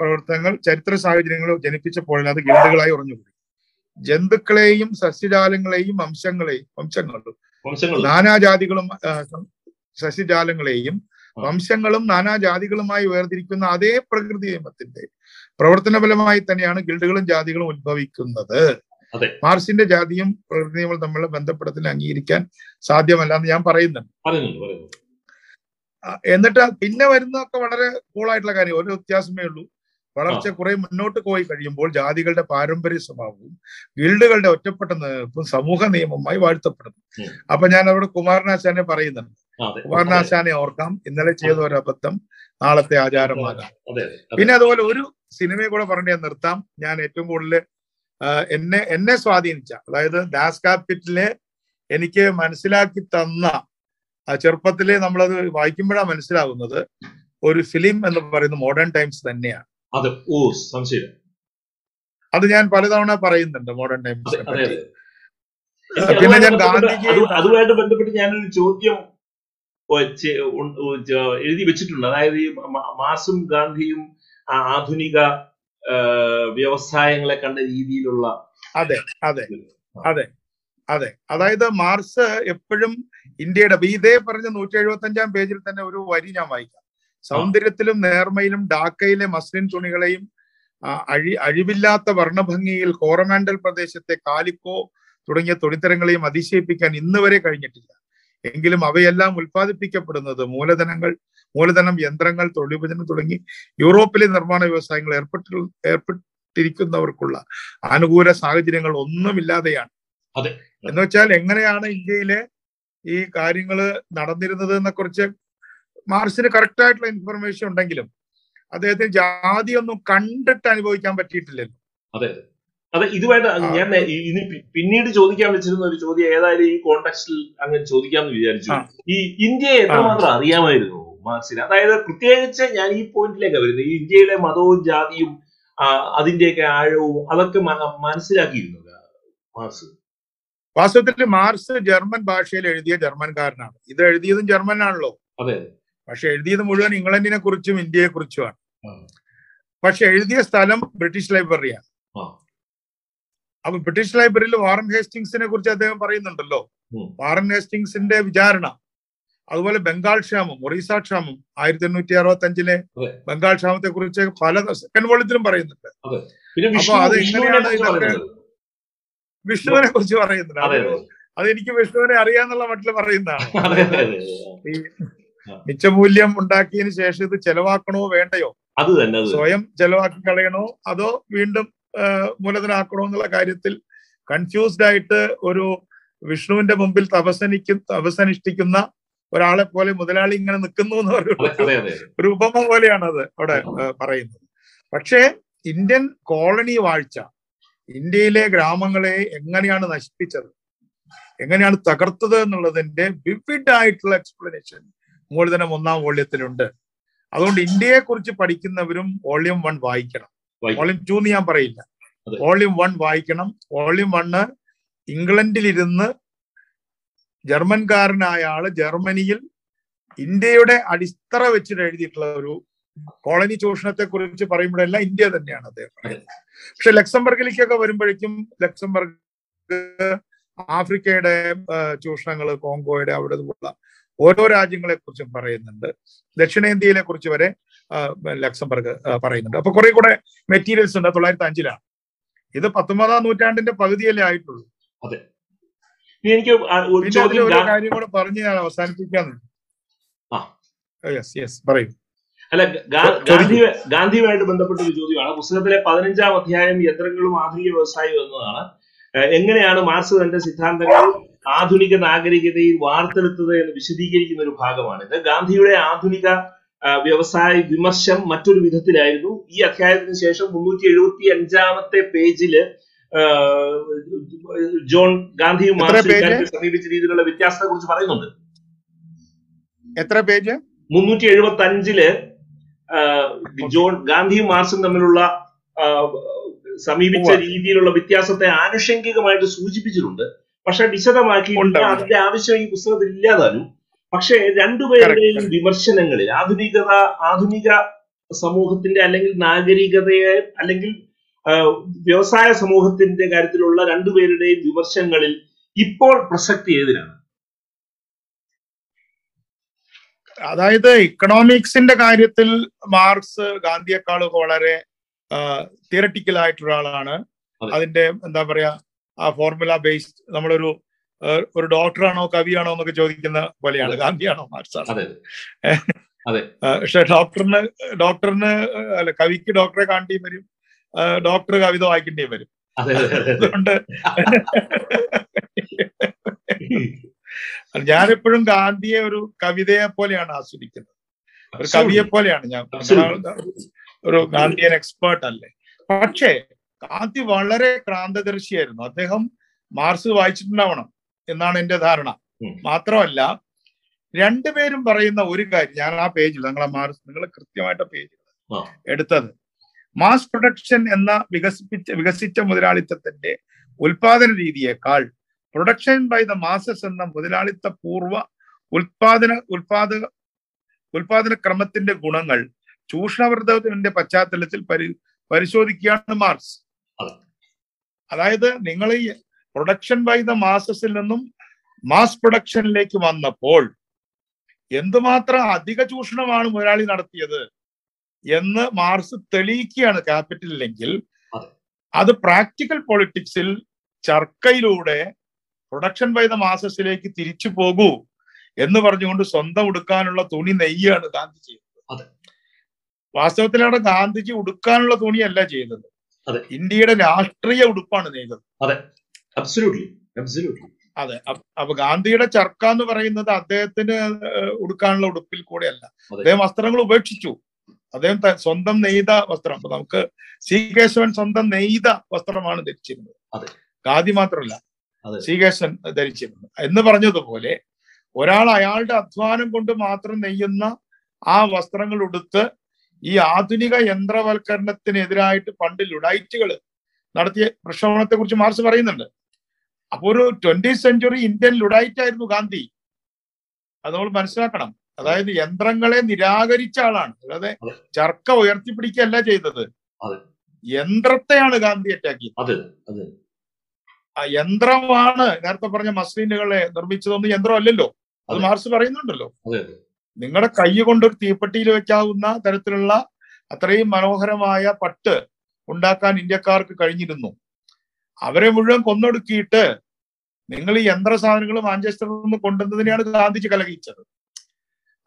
S2: പ്രവർത്തനങ്ങൾ ചരിത്ര സാഹചര്യങ്ങൾ ജനിപ്പിച്ചപ്പോൾ അത് ഗിൽഡുകളായി ഉറഞ്ഞുകൂടി ജന്തുക്കളെയും സസ്യജാലങ്ങളെയും വംശങ്ങളെയും വംശങ്ങളും നാനാജാതികളും സസ്യജാലങ്ങളെയും വംശങ്ങളും നാനാജാതികളുമായി വേർതിരിക്കുന്ന അതേ പ്രകൃതി നിയമത്തിന്റെ പ്രവർത്തന ഫലമായി തന്നെയാണ് ഗിൽഡുകളും ജാതികളും ഉത്ഭവിക്കുന്നത്. മാർസിന്റെ ജാതിയും പ്രകൃതി നിയമവും തമ്മിലുള്ള ബന്ധപ്പെടത്തിൽ അംഗീകരിക്കാൻ സാധ്യമല്ല എന്ന് ഞാൻ പറയുന്നുണ്ട്. എന്നിട്ട് പിന്നെ വരുന്നതൊക്കെ വളരെ കൂളായിട്ടുള്ള കാര്യം. ഒരു വ്യത്യാസമേ ഉള്ളൂ. വളർച്ച കുറെ മുന്നോട്ട് പോയി കഴിയുമ്പോൾ ജാതികളുടെ പാരമ്പര്യ സ്വഭാവവും ഗിൽഡുകളുടെ ഒറ്റപ്പെട്ട നിലനിൽപ്പും സമൂഹ നിയമമായി വാഴ്ത്തപ്പെടുന്നു. അപ്പൊ ഞാൻ അവിടെ കുമാരനാശാനെ പറയുന്നുണ്ട്. കുമാരനാശാനെ ഓർക്കാം. ഇന്നലെ ചെയ്ത ഒരു അബദ്ധം. നാളത്തെ ആചാരമാകാം. പിന്നെ അതുപോലെ ഒരു സിനിമയെ കൂടെ പറഞ്ഞ് ഞാൻ നിർത്താം. ഞാൻ ഏറ്റവും കൂടുതൽ എന്നെ എന്നെ സ്വാധീനിച്ച. അതായത് ദാസ് കാപ്പിറ്റലിനെ എനിക്ക് മനസ്സിലാക്കി തന്ന ചെറുപ്പത്തിലെ നമ്മളത് വായിക്കുമ്പോഴാണ് മനസ്സിലാകുന്നത് ഒരു ഫിലിം എന്ന് പറയുന്നത് മോഡേൺ ടൈംസ് തന്നെയാണ്.
S1: അത് ഓ സംശയം.
S2: അത് ഞാൻ പലതവണ പറയുന്നുണ്ട് മോഡേൺ ടൈംസ് പിന്നെ ഞാൻ
S1: ഗാന്ധിജി അതുമായിട്ട് ബന്ധപ്പെട്ട് ഞാനൊരു ചോദ്യം എഴുതി വെച്ചിട്ടുണ്ട്. അതായത് ഈ മ- ഗാന്ധിയും ആധുനിക വ്യവസായങ്ങളെ കണ്ട രീതിയിലുള്ള
S2: അതെ അതെ അതെ അതെ. അതായത് മാർസ് എപ്പോഴും ഇന്ത്യയുടെ ഇതേ പറഞ്ഞ നൂറ്റി എഴുപത്തി അഞ്ചാം പേജിൽ തന്നെ ഒരു വരി ഞാൻ വായിക്കാം. സൗന്ദര്യത്തിലും നേർമയിലും ഡാക്കയിലെ മസ്ലിൻ തുണികളെയും അഴി അഴിവില്ലാത്ത വർണഭംഗിയിൽ കോറമാൻഡൽ പ്രദേശത്തെ കാലിക്കോ തുടങ്ങിയ തുണിത്തരങ്ങളെയും അതിശയിപ്പിക്കാൻ ഇന്ന് വരെ കഴിഞ്ഞിട്ടില്ല. എങ്കിലും അവയെല്ലാം ഉൽപ്പാദിപ്പിക്കപ്പെടുന്നത് മൂലധനങ്ങൾ മൂലധനം യന്ത്രങ്ങൾ തൊഴിലുപജനം തുടങ്ങി യൂറോപ്പിലെ നിർമ്മാണ വ്യവസായങ്ങൾ ഏർപ്പെട്ട ഏർപ്പെട്ടിരിക്കുന്നവർക്കുള്ള അനുകൂല സാഹചര്യങ്ങൾ ഒന്നുമില്ലാതെയാണ്.
S1: അതെ.
S2: എന്ന് വെച്ചാൽ എങ്ങനെയാണ് ഇന്ത്യയിലെ ഈ കാര്യങ്ങൾ നടന്നിരുന്നത് എന്നെ കുറിച്ച് മാർസിന് കറക്റ്റ് ആയിട്ടുള്ള ഇൻഫർമേഷൻ ഉണ്ടെങ്കിലും അദ്ദേഹത്തിന് ജാതിയൊന്നും കണ്ടിട്ട് അനുഭവിക്കാൻ പറ്റിയിട്ടില്ലല്ലോ.
S1: അതെ. അതെ അതെ ഇതുമായിട്ട് ഞാൻ ഇനി പിന്നീട് ചോദിക്കാൻ വെച്ചിരുന്ന ഒരു ചോദ്യം ഏതായാലും ഈ കോണ്ടെക്സ്റ്റിൽ അങ്ങനെ ചോദിക്കാമെന്ന് വിചാരിച്ചു. ഈ ഇന്ത്യയെ എത്രമാത്രം അറിയാമായിരുന്നു? മാർക്സിന്. അതായത് പ്രത്യേകിച്ച് ഞാൻ ഈ പോയിന്റിലേക്ക് വരുന്നത്. ഈ ഇന്ത്യയിലെ മതവും ജാതിയും അതിന്റെയൊക്കെ ആഴവും അതൊക്കെ മനസ്സിലാക്കിയിരുന്നത് മാർസ് മാർക്സ്?
S2: വാസ്തവത്തിൽ മാർസ് ജർമ്മൻ ഭാഷയിൽ എഴുതിയ ജർമ്മൻകാരനാണ്. ഇത് എഴുതിയതും ജർമ്മനാണല്ലോ.
S1: അതെ.
S2: പക്ഷെ എഴുതിയത് മുഴുവൻ ഇംഗ്ലണ്ടിനെ കുറിച്ചും ഇന്ത്യയെ കുറിച്ചുമാണ്. പക്ഷെ എഴുതിയ സ്ഥലം ബ്രിട്ടീഷ് ലൈബ്രറിയാണ്. അപ്പൊ ബ്രിട്ടീഷ് ലൈബ്രറിയിൽ വാറൻ ഹേസ്റ്റിങ്സിനെ കുറിച്ച് അദ്ദേഹം പറയുന്നുണ്ടല്ലോ. വാറൻ ഹേസ്റ്റിങ്സിന്റെ വിചാരണ. അതുപോലെ ബംഗാൾ ക്ഷാമം ഒറീസ ക്ഷാമം ആയിരത്തി എണ്ണൂറ്റി അറുപത്തി അഞ്ചിലെ ബംഗാൾ ക്ഷാമത്തെ കുറിച്ച് പല സെക്കൻഡ് വോളത്തിലും പറയുന്നുണ്ട്. അപ്പൊ അത് എങ്ങനെയാണ് ഇതൊക്കെ വിഷ്ണുവിനെ കുറിച്ച് പറയുന്നുണ്ട്.
S1: അതെ
S2: അത് എനിക്ക് വിഷ്ണുവിനെ അറിയാന്നുള്ള മട്ടിൽ പറയുന്നതാണ്. ഈ. മിച്ചമൂല്യം ഉണ്ടാക്കിയതിന് ശേഷം ഇത് ചെലവാക്കണോ വേണ്ടയോ?
S1: അത് തന്നെ
S2: സ്വയം ചെലവാക്കി കളയണോ? അതോ വീണ്ടും മൂലധനാക്കണോ എന്നുള്ള കാര്യത്തിൽ കൺഫ്യൂസ്ഡ് ആയിട്ട് ഒരു വിഷ്ണുവിന്റെ മുമ്പിൽ തപസനിക്കും തപസനുഷ്ഠിക്കുന്ന ഒരാളെ പോലെ മുതലാളി ഇങ്ങനെ നിൽക്കുന്നു എന്ന് പറയുന്നത് ഒരു ഉപമ പോലെയാണ് അത് അവിടെ പറയുന്നത്. പക്ഷേ ഇന്ത്യൻ കോളനി വാഴ്ച ഇന്ത്യയിലെ ഗ്രാമങ്ങളെ എങ്ങനെയാണ് നശിപ്പിച്ചത് എങ്ങനെയാണ് തകർത്തത് എന്നുള്ളതിന്റെ വിവിഡ് ആയിട്ടുള്ള എക്സ്പ്ലനേഷൻ മൂലധനം ഒന്നാം വോള്യത്തിലുണ്ട്. അതുകൊണ്ട് ഇന്ത്യയെ കുറിച്ച് പഠിക്കുന്നവരും വോള്യം വൺ വായിക്കണം. വോള്യം ടു എന്ന് ഞാൻ പറയില്ല. വോള്യം വൺ വായിക്കണം. വോള്യം വണ്ണ് ഇംഗ്ലണ്ടിലിരുന്ന് ജർമ്മൻകാരനായ ആൾ ജർമ്മനിയിൽ ഇന്ത്യയുടെ അടിത്തറ വെച്ചിട്ട് എഴുതിയിട്ടുള്ള ഒരു കോളനി ചൂഷണത്തെ കുറിച്ച് പറയുമ്പോഴെല്ലാം ഇന്ത്യ തന്നെയാണ് അദ്ദേഹം പറയുന്നത്. പക്ഷെ ലക്സംബർഗിലേക്കൊക്കെ വരുമ്പോഴേക്കും ലക്സംബർഗ് ആഫ്രിക്കയുടെ ചൂഷണങ്ങൾ കോങ്കോയുടെ അവിടെ ഉള്ള ഓരോ രാജ്യങ്ങളെ കുറിച്ചും പറയുന്നുണ്ട്. ദക്ഷിണേന്ത്യയിലെ കുറിച്ച് വരെ ലക്സംബർഗ് പറയുന്നുണ്ട്. അപ്പൊ കുറെ കൂടെ മെറ്റീരിയൽസ് ഉണ്ട്. തൊള്ളായിരത്തി അഞ്ചിലാണ്. ഇത് പത്തൊമ്പതാം നൂറ്റാണ്ടിന്റെ പകുതിയല്ലേ ആയിട്ടുള്ളൂ.
S1: എനിക്ക് ഒരു ചോദ്യം
S2: ഒരു
S1: ഗാ-
S2: കാര്യം കൂടെ പറഞ്ഞ് ഞാൻ അവസാനിപ്പിക്കാന്ന്. യെസ് യെസ് പറയൂ.
S1: അല്ല ഗാന്ധി ഗാന്ധിയുമായിട്ട് ബന്ധപ്പെട്ട ഒരു ചോദ്യമാണ്. പുസ്തകത്തിലെ പതിനഞ്ചാം അധ്യായം യന്ത്രങ്ങളും ആധുനിക വ്യവസായവും എന്നതാണ്. എങ്ങനെയാണ് മാർക്സ് തന്റെ സിദ്ധാന്തങ്ങൾ ആധുനിക നാഗരികതയിൽ വാർത്തെടുത്തത് എന്ന് വിശദീകരിക്കുന്ന ഒരു ഭാഗമാണിത് ഗാന്ധിയുടെ ആധുനിക വ്യവസായ വിമർശം മറ്റൊരു വിധത്തിലായിരുന്നു. ഈ അധ്യായത്തിന് ശേഷം മുന്നൂറ്റി എഴുപത്തി അഞ്ചാമത്തെ പേജിൽ ജോൺ ഗാന്ധിയും
S2: എത്ര
S1: മാർക്സും
S2: പേജ്?
S1: ഇക്കാര്യത്തിൽ സമീപിച്ച രീതിയിലുള്ള വ്യത്യാസത്തെ കുറിച്ച് പറയുന്നുണ്ട്
S2: എത്ര പേജ്
S1: മുന്നൂറ്റി എഴുപത്തി അഞ്ചിൽ ജോൺ ഗാന്ധിയും മാർസും തമ്മിലുള്ള സമീപിച്ച രീതിയിലുള്ള വ്യത്യാസത്തെ ആനുഷംഗികമായിട്ട് സൂചിപ്പിച്ചിട്ടുണ്ട് പക്ഷെ വിശദമാക്കി. അതിന്റെ ആവശ്യം ഈ പുസ്തകത്തിൽ ഇല്ലാതാനും പക്ഷേ രണ്ടുപേരുടെയും. വിമർശനങ്ങളിൽ ആധുനികത ആധുനിക സമൂഹത്തിന്റെ അല്ലെങ്കിൽ നാഗരികതയെ അല്ലെങ്കിൽ വ്യവസായ സമൂഹത്തിന്റെ കാര്യത്തിലുള്ള രണ്ടുപേരുടെയും വിമർശനങ്ങളിൽ ഇപ്പോൾ പ്രസക്തി ഏതിനാണ്?
S2: അതായത് ഇക്കണോമിക്സിന്റെ കാര്യത്തിൽ മാർക്സ് ഗാന്ധിയെക്കാളും വളരെ തിയറട്ടിക്കൽ ആയിട്ടുള്ള
S1: അതെ.
S2: അതിന്റെ എന്താ പറയാ ആ ഫോർമുല ബേസ്ഡ് നമ്മളൊരു ഒരു ഡോക്ടറാണോ കവിയാണോ എന്നൊക്കെ ചോദിക്കുന്ന പോലെയാണ്. ഗാന്ധിയാണോ മാർക്സ് ആണോ പക്ഷെ ഡോക്ടറിന് ഡോക്ടറിന് അല്ല കവിക്ക് ഡോക്ടറെ കാണേണ്ടിയും വരും. ഡോക്ടർ കവിത വായിക്കേണ്ടി വരും.
S1: അതെ അതെ അതെ
S2: അതുകൊണ്ട് ഞാനെപ്പോഴും ഗാന്ധിയെ ഒരു കവിതയെ പോലെയാണ് ആസ്വദിക്കുന്നത്. ഒരു കവിയെ പോലെയാണ് ഞാൻ. ഒരു ഗാന്ധിയൻ എക്സ്പേർട്ട് അല്ലേ. പക്ഷേ ഗാന്ധി വളരെ ക്രാന്തദർശിയായിരുന്നു. അദ്ദേഹം മാർസ് വായിച്ചിട്ടുണ്ടാവണം എന്നാണ് എന്റെ ധാരണ. മാത്രമല്ല രണ്ടുപേരും പറയുന്ന ഒരു കാര്യം ഞാൻ ആ പേജിൽ നിങ്ങളെ മാർസ് നിങ്ങൾ കൃത്യമായിട്ട് പേജിൽ
S1: ആ.
S2: എടുത്തത്. മാസ് പ്രൊഡക്ഷൻ എന്ന വികസിപ്പിച്ച വികസിച്ച മുതലാളിത്തത്തിന്റെ ഉൽപാദന രീതിയേക്കാൾ പ്രൊഡക്ഷൻ ബൈ ദ മാസസ് എന്ന മുതലാളിത്ത പൂർവ ഉൽപാദന ഉൽപാദക ഉൽപാദന ക്രമത്തിന്റെ ഗുണങ്ങൾ ചൂഷണവൃത്തത്തിന്റെ പശ്ചാത്തലത്തിൽ പരി പരിശോധിക്കുകയാണ് മാർക്സ്. അതായത് നിങ്ങൾ ഈ പ്രൊഡക്ഷൻ ബൈ ദ മാസസിൽ നിന്നും മാസ് പ്രൊഡക്ഷനിലേക്ക് വന്നപ്പോൾ എന്തുമാത്രം അധിക ചൂഷണമാണ് മുതലാളി നടത്തിയത്? എന്ന് മാർസ് തെളിയിക്കുകയാണ് ക്യാപിറ്റലിലെങ്കിൽ
S1: അതെ.
S2: അത് പ്രാക്ടിക്കൽ പൊളിറ്റിക്സിൽ ചർക്കയിലൂടെ പ്രൊഡക്ഷൻ ബൈ ദ മാസസിലേക്ക് തിരിച്ചു പോകൂ എന്ന് പറഞ്ഞുകൊണ്ട് സ്വന്തം ഉടുക്കാനുള്ള തുണി നെയ്യാണ് ഗാന്ധി ചെയ്തത് വാസ്തവത്തിലാണ് ഗാന്ധിജി ഉടുക്കാനുള്ള തുണിയല്ല ചെയ്തത്. ഇന്ത്യയുടെ രാഷ്ട്രീയ ഉടുപ്പാണ് നെയ്തത്. അതെ. അപ്പ- ഗാന്ധിയുടെ ചർക്ക എന്ന് പറയുന്നത് അദ്ദേഹത്തിന് ഉടുക്കാനുള്ള ഉടുപ്പിൽ കൂടെയല്ല. അദ്ദേഹം വസ്ത്രങ്ങൾ ഉപേക്ഷിച്ചു. അദ്ദേഹം സ്വന്തം നെയ്ത വസ്ത്രം. അപ്പൊ നമുക്ക് സി കേശവൻ സ്വന്തം നെയ്ത വസ്ത്രമാണ് ധരിച്ചിരുന്നത്. ഖാദി മാത്രമല്ല. സി കേശവൻ ധരിച്ചിരുന്നത്. എന്ന് പറഞ്ഞതുപോലെ ഒരാൾ അയാളുടെ അധ്വാനം കൊണ്ട് മാത്രം നെയ്യുന്ന ആ വസ്ത്രങ്ങൾ ഉടുത്ത് ഈ ആധുനിക യന്ത്രവൽക്കരണത്തിനെതിരായിട്ട് പണ്ട് ലുഡൈറ്റുകൾ നടത്തിയ പ്രക്ഷോഭണത്തെ കുറിച്ച് മാർച്ച് പറയുന്നുണ്ട്. അപ്പൊ ഒരു ട്വന്റി സെഞ്ചുറി ഇന്ത്യൻ ലുഡൈറ്റ് ആയിരുന്നു ഗാന്ധി. അത് നമ്മൾ മനസ്സിലാക്കണം. അതായത് യന്ത്രങ്ങളെ നിരാകരിച്ച ആളാണ്. അല്ലാതെ. ചർക്ക ഉയർത്തിപ്പിടിക്കുകയല്ല ചെയ്തത്. യന്ത്രത്തെയാണ് ഗാന്ധി അറ്റാക്ക് ചെയ്തത് ആ യന്ത്രമാണ് നേരത്തെ പറഞ്ഞ മസ്ലിനുകളെ നിർമ്മിച്ചതൊന്നും യന്ത്രമല്ലല്ലോ. അത് മാർസ് പറയുന്നുണ്ടല്ലോ. നിങ്ങളുടെ കൈ കൊണ്ട് ഒരു തീപ്പെട്ടിയിൽ വെക്കാവുന്ന തരത്തിലുള്ള അത്രയും മനോഹരമായ പട്ട് ഉണ്ടാക്കാൻ ഇന്ത്യക്കാർക്ക് കഴിഞ്ഞിരുന്നു. അവരെ മുഴുവൻ കൊന്നൊടുക്കിയിട്ട് നിങ്ങൾ ഈ യന്ത്ര സാധനങ്ങൾ മാഞ്ചസ്റ്ററിൽ നിന്ന് കൊണ്ടുവന്നതിനെയാണ് ഗാന്ധിജി കലഹിച്ചത്.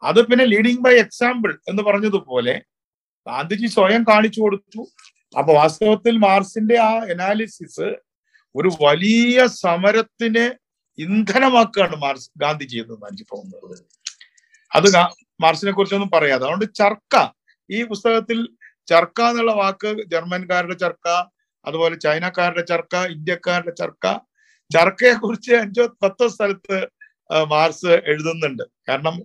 S2: അത് പിന്നെ ലീഡിങ് ബൈ എക്സാമ്പിൾ എന്ന് പറഞ്ഞതുപോലെ ഗാന്ധിജി സ്വയം കാണിച്ചു കൊടുത്തു. അപ്പൊ വാസ്തവത്തിൽ മാർസിന്റെ ആ അനാലിസിസ് ഒരു വലിയ സമരത്തിന് ഇന്ധനമാക്കുകയാണ് മാർസ് ഗാന്ധിജി എന്ന് എനിക്ക് തോന്നുന്നത് അത് മാർസിനെ കുറിച്ചൊന്നും പറയാതെ. അതുകൊണ്ട് ചർക്ക ഈ പുസ്തകത്തിൽ ചർക്ക എന്നുള്ള വാക്ക് ജർമ്മൻകാരുടെ ചർക്ക അതുപോലെ ചൈനക്കാരുടെ ചർക്ക ഇന്ത്യക്കാരുടെ ചർക്ക ചർക്കയെ കുറിച്ച് അഞ്ചോ പത്തോ സ്ഥലത്ത് മാർസ് എഴുതുന്നുണ്ട്. കാരണം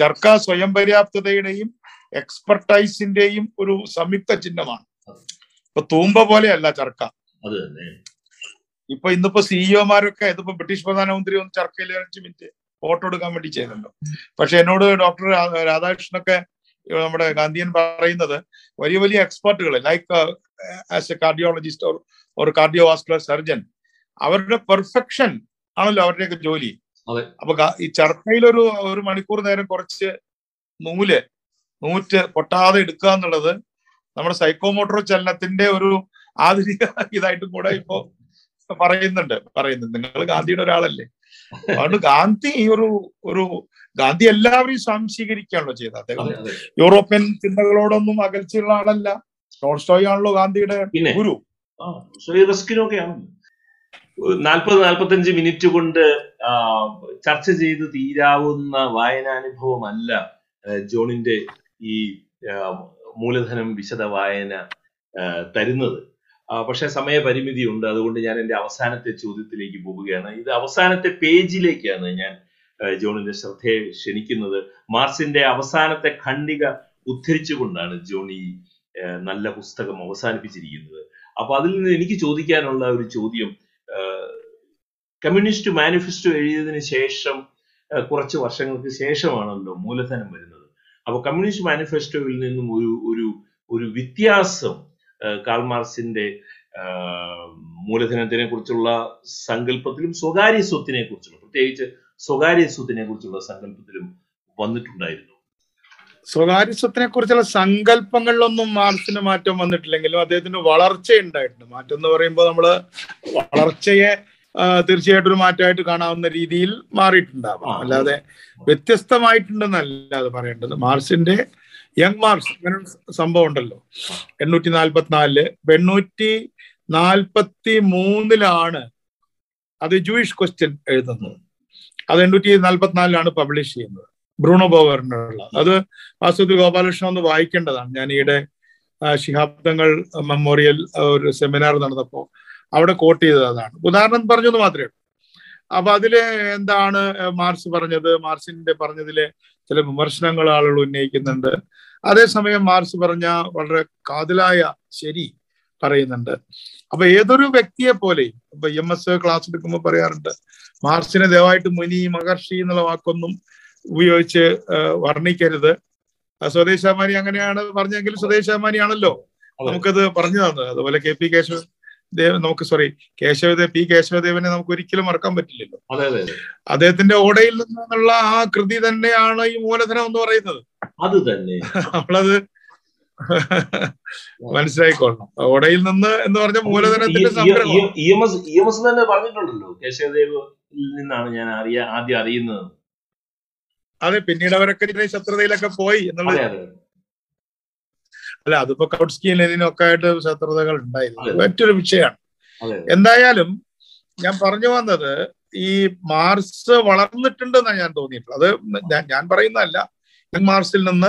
S2: ചർക്ക സ്വയം പര്യാപ്തതയുടെയും എക്സ്പെർട്ടൈസിന്റെയും ഒരു സംയുക്ത ചിഹ്നമാണ്. ഇപ്പൊ തൂമ്പ പോലെയല്ല ചർക്ക. ഇപ്പൊ ഇന്നിപ്പോ സിഇഒമാരൊക്കെ ഇതിപ്പോ ബ്രിട്ടീഷ് പ്രധാനമന്ത്രി ഒന്ന് ചർക്കയിൽ അഞ്ച് മിനിറ്റ് ഫോട്ടോ എടുക്കാൻ വേണ്ടി ചെയ്യുന്നുണ്ടോ പക്ഷെ എന്നോട് ഡോക്ടർ രാധാകൃഷ്ണനൊക്കെ ഒക്കെ നമ്മുടെ ഗാന്ധിയൻ പറയുന്നത് വലിയ വലിയ എക്സ്പെർട്ടുകൾ like as a cardiologist or cardiovascular surgeon അവരുടെ പെർഫെക്ഷൻ ആണല്ലോ അവരുടെയൊക്കെ ജോലി. അപ്പൊ ഈ ചർക്കയിൽ ഒരു ഒരു മണിക്കൂർ നേരം കുറച്ച് നൂൽ നൂറ്റ് പൊട്ടാതെ എടുക്കുക എന്നുള്ളത് നമ്മുടെ സൈക്കോമോട്ടോർ ചലനത്തിന്റെ ഒരു ആധുനിക ഇതായിട്ടും കൂടെ ഇപ്പോ പറയുന്നുണ്ട് പറയുന്നുണ്ട്. നിങ്ങൾ ഗാന്ധിയുടെ ഒരാളല്ലേ. അതുകൊണ്ട് ഗാന്ധി ഈ ഒരു ഒരു ഗാന്ധി എല്ലാവരെയും സ്വാംശീകരിക്കുകയാണല്ലോ ചെയ്തത്. അദ്ദേഹം യൂറോപ്യൻ ചിന്തകളോടൊന്നും അകൽച്ചയുള്ള ആളല്ല. ടോൾസ്റ്റോയ് ആണല്ലോ ഗാന്ധിയുടെ ഗുരു.
S1: ആ ശ്രീ റസ്കിനൊക്കെയാണ് നാൽപ്പത് നാൽപ്പത്തഞ്ച് മിനിറ്റ് കൊണ്ട് ചർച്ച ചെയ്ത് തീരാവുന്ന വായനാനുഭവമല്ല ജോണിന്റെ ഈ മൂലധനം വിശദ വായന തരുന്നത്. പക്ഷെ സമയപരിമിതി ഉണ്ട്. അതുകൊണ്ട് ഞാൻ എന്റെ അവസാനത്തെ ചോദ്യത്തിലേക്ക് പോവുകയാണ്. ഇത് അവസാനത്തെ പേജിലേക്കാണ് ഞാൻ ജോണിന്റെ ശ്രദ്ധയെ ക്ഷണിക്കുന്നത്. മാർസിന്റെ അവസാനത്തെ ഖണ്ഡിക ഉദ്ധരിച്ചുകൊണ്ടാണ് ജോണി നല്ല പുസ്തകം അവസാനിപ്പിച്ചിരിക്കുന്നത്. അപ്പൊ അതിൽ നിന്ന് എനിക്ക് ചോദിക്കാനുള്ള ഒരു ചോദ്യം കമ്മ്യൂണിസ്റ്റ് മാനിഫെസ്റ്റോ എഴുതിയതിന് ശേഷം കുറച്ച് വർഷങ്ങൾക്ക് ശേഷമാണല്ലോ മൂലധനം വരുന്നത്. അപ്പോൾ കമ്മ്യൂണിസ്റ്റ് മാനിഫെസ്റ്റോയിൽ നിന്നും ഒരു ഒരു ഒരു വ്യത്യാസം കാൾമാർസിന്റെ മൂലധനത്തിനെ കുറിച്ചുള്ള സങ്കല്പത്തിലും സ്വകാര്യ സ്വത്തിനെ കുറിച്ചുള്ള പ്രത്യേകിച്ച് സ്വകാര്യ സ്വത്തിനെ കുറിച്ചുള്ള സങ്കല്പത്തിലും വന്നിട്ടുണ്ടായിരുന്നു.
S2: സ്വകാര്യ സ്വത്തിനെ കുറിച്ചുള്ള സങ്കല്പങ്ങളിലൊന്നും മാർക്സിന് മാറ്റം വന്നിട്ടില്ലെങ്കിലും അദ്ദേഹത്തിന് വളർച്ച ഉണ്ടായിട്ടുണ്ട് മാറ്റം എന്ന് പറയുമ്പോൾ നമ്മൾ വളർച്ചയെ തീർച്ചയായിട്ടും ഒരു മാറ്റമായിട്ട് കാണാവുന്ന രീതിയിൽ മാറിയിട്ടുണ്ടാവാം. അല്ലാതെ വ്യത്യസ്തമായിട്ടുണ്ടെന്നല്ല അത് പറയേണ്ടത്. മാർസിന്റെ യങ് മാർസ് അങ്ങനെ സംഭവം ഉണ്ടല്ലോ. എണ്ണൂറ്റി നാൽപ്പത്തിനാലിൽ എണ്ണൂറ്റി നാൽപ്പത്തി മൂന്നിലാണ് അത് ജൂയിഷ് ക്വസ്റ്റ്യൻ എഴുതുന്നത്. അത് എണ്ണൂറ്റി നാൽപ്പത്തിനാലിലാണ് പബ്ലിഷ് ചെയ്യുന്നത്. ബ്രൂണോ ബോവറിനുള്ള അത് വാസുദേവ് ഗോപാലകൃഷ്ണൻ ഒന്ന് വായിക്കേണ്ടതാണ്. ഞാൻ ഈയിടെ ശിഹാബ്ദങ്ങൾ മെമ്മോറിയൽ ഒരു സെമിനാർ നടന്നപ്പോൾ അവിടെ കോട്ട് ചെയ്തത് അതാണ്. ഉദാഹരണം പറഞ്ഞത് മാത്രമേ ഉള്ളൂ. അപ്പൊ അതിൽ എന്താണ് മാർസ് പറഞ്ഞത്? മാർക്സിന്റെ പറഞ്ഞതിലെ ചില വിമർശനങ്ങൾ ആളുകൾ ഉന്നയിക്കുന്നുണ്ട്. അതേസമയം മാർസ് പറഞ്ഞ വളരെ കാതലായ ശരി പറയുന്നുണ്ട്. അപ്പൊ ഏതൊരു വ്യക്തിയെ പോലെയും ഇപ്പൊ എം എസ് ക്ലാസ് എടുക്കുമ്പോൾ പറയാറുണ്ട് മാർസിനെ ദയവായിട്ട് മുനി മഹർഷി എന്നുള്ള വാക്കൊന്നും ഉപയോഗിച്ച് വർണിക്കരുത്. സ്വദേശാമാനി അങ്ങനെയാണ് പറഞ്ഞെങ്കിൽ സ്വദേശാമാനിയാണല്ലോ നമുക്കത് പറഞ്ഞു തന്നത്. അതുപോലെ കെ പി കേശവ ദേവ് നമുക്ക് സോറി കേശവദേവ് പി കേശവദേവനെ നമുക്ക് ഒരിക്കലും മറക്കാൻ പറ്റില്ലല്ലോ.
S1: അതെ അതെ അതെ.
S2: അദ്ദേഹത്തിന്റെ ഓടയിൽ നിന്നുള്ള ആ കൃതി തന്നെയാണ് ഈ മൂലധനം എന്ന് പറയുന്നത്.
S1: അത് തന്നെ.
S2: നമ്മളത് മനസ്സിലായിക്കൊള്ളണം. ഓടയിൽ നിന്ന് എന്ന് പറഞ്ഞ മൂലധനത്തിന്റെ
S1: തന്നെ പറഞ്ഞിട്ടുണ്ടല്ലോ കേശവദേവ് നിന്നാണ് ഞാൻ അറിയാ ആദ്യം അറിയുന്നത്.
S2: അതെ പിന്നീട് അവരൊക്കെ ശത്രുതയിലൊക്കെ പോയി എന്നുള്ളത് അല്ല അതിപ്പോ കൗട്സ്കിയും ലെനിനും ഒക്കെ ആയിട്ട് ശത്രുതകൾ ഉണ്ടായിരുന്നു. മറ്റൊരു വിഷയമാണ് എന്തായാലും ഞാൻ പറഞ്ഞു വന്നത് ഈ മാർസ് വളർന്നിട്ടുണ്ടെന്നാണ് ഞാൻ തോന്നിയിട്ടുള്ളത്. അത് ഞാൻ- പറയുന്നതല്ല. യങ് മാർസിൽ നിന്ന്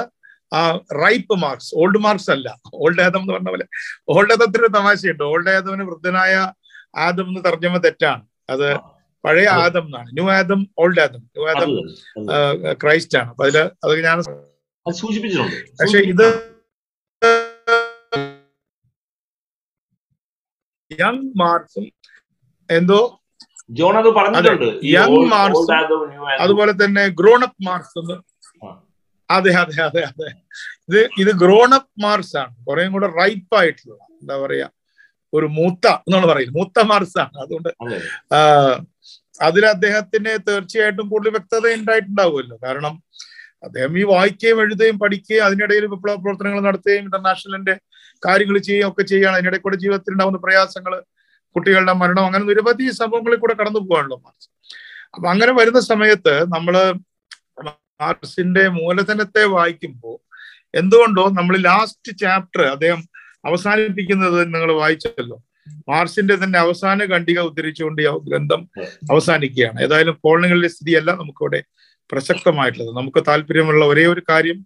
S2: ആ റൈപ്പ് മാർക്സ് ഓൾഡ് മാർക്സ് അല്ല. ഓൾഡ് ആദം എന്ന് പറഞ്ഞ പോലെ. ഓൾഡ് ആദത്തിന് തമാശയുണ്ട്. ഓൾഡ് ആദമിന് വൃദ്ധനായ ആദം എന്ന് തർജമ തെറ്റാണ്. അത് പഴയ ആദം എന്നാണ്. New Adam old Adam. New Adam Christ ആണ്. അപ്പൊ അതിൽ അത് ഞാൻ പക്ഷെ ഇത് യങ് മാർക്സും എന്തോ
S1: ജോൺ അത് പറഞ്ഞിട്ടുണ്ട്. Young Adam.
S2: അതുപോലെ തന്നെ ഗ്രോണപ്പ് മാർക്സ് എന്ന്. അതെ അതെ അതെ അതെ. ഇത് ഇത് ഗ്രോണപ്പ് മാർക്സ് ആണ്. കുറേ കൂടെ റൈപ്പ് ആയിട്ടുള്ള എന്താ പറയാ ഒരു മൂത്ത എന്നാണ് പറയുന്നത്. മൂത്ത മാർക്സ് ആണ്. അതുകൊണ്ട് അതിൽ അദ്ദേഹത്തിന് തീർച്ചയായിട്ടും കൂടുതൽ വ്യക്തത ഉണ്ടായിട്ടുണ്ടാവുമല്ലോ. കാരണം അദ്ദേഹം ഈ വായിക്കുകയും എഴുതുകയും പഠിക്കുകയും അതിനിടയിൽ വിപ്ലവ പ്രവർത്തനങ്ങൾ നടത്തുകയും ഇന്റർനാഷണലിന്റെ കാര്യങ്ങൾ ചെയ്യുകയും ഒക്കെ ചെയ്യുകയാണ്. അതിനിടയിൽ കൂടെ ജീവിതത്തിൽ ഉണ്ടാവുന്ന പ്രയാസങ്ങൾ കുട്ടികളുടെ മരണം അങ്ങനെ നിരവധി സംഭവങ്ങളിൽ കൂടെ കടന്നു പോകാണല്ലോ മാർക്സ് അപ്പൊ അങ്ങനെ വരുന്ന സമയത്ത് നമ്മൾ മാർക്സിന്റെ മൂലധനത്തെ വായിക്കുമ്പോൾ എന്തുകൊണ്ടോ നമ്മൾ ലാസ്റ്റ് ചാപ്റ്റർ അദ്ദേഹം അവസാനിപ്പിക്കുന്നത് നിങ്ങൾ വായിച്ചല്ലോ. മാർസിന്റെ തന്നെ അവസാന ഖണ്ഡിക ഉദ്ധരിച്ചുകൊണ്ട് ഈ ഗ്രന്ഥം അവസാനിക്കുകയാണ്. ഏതായാലും കോളനികളിലെ സ്ഥിതിയല്ല നമുക്കിവിടെ പ്രസക്തമായിട്ടുള്ളത്. നമുക്ക് താല്പര്യമുള്ള ഒരേ ഒരു കാര്യം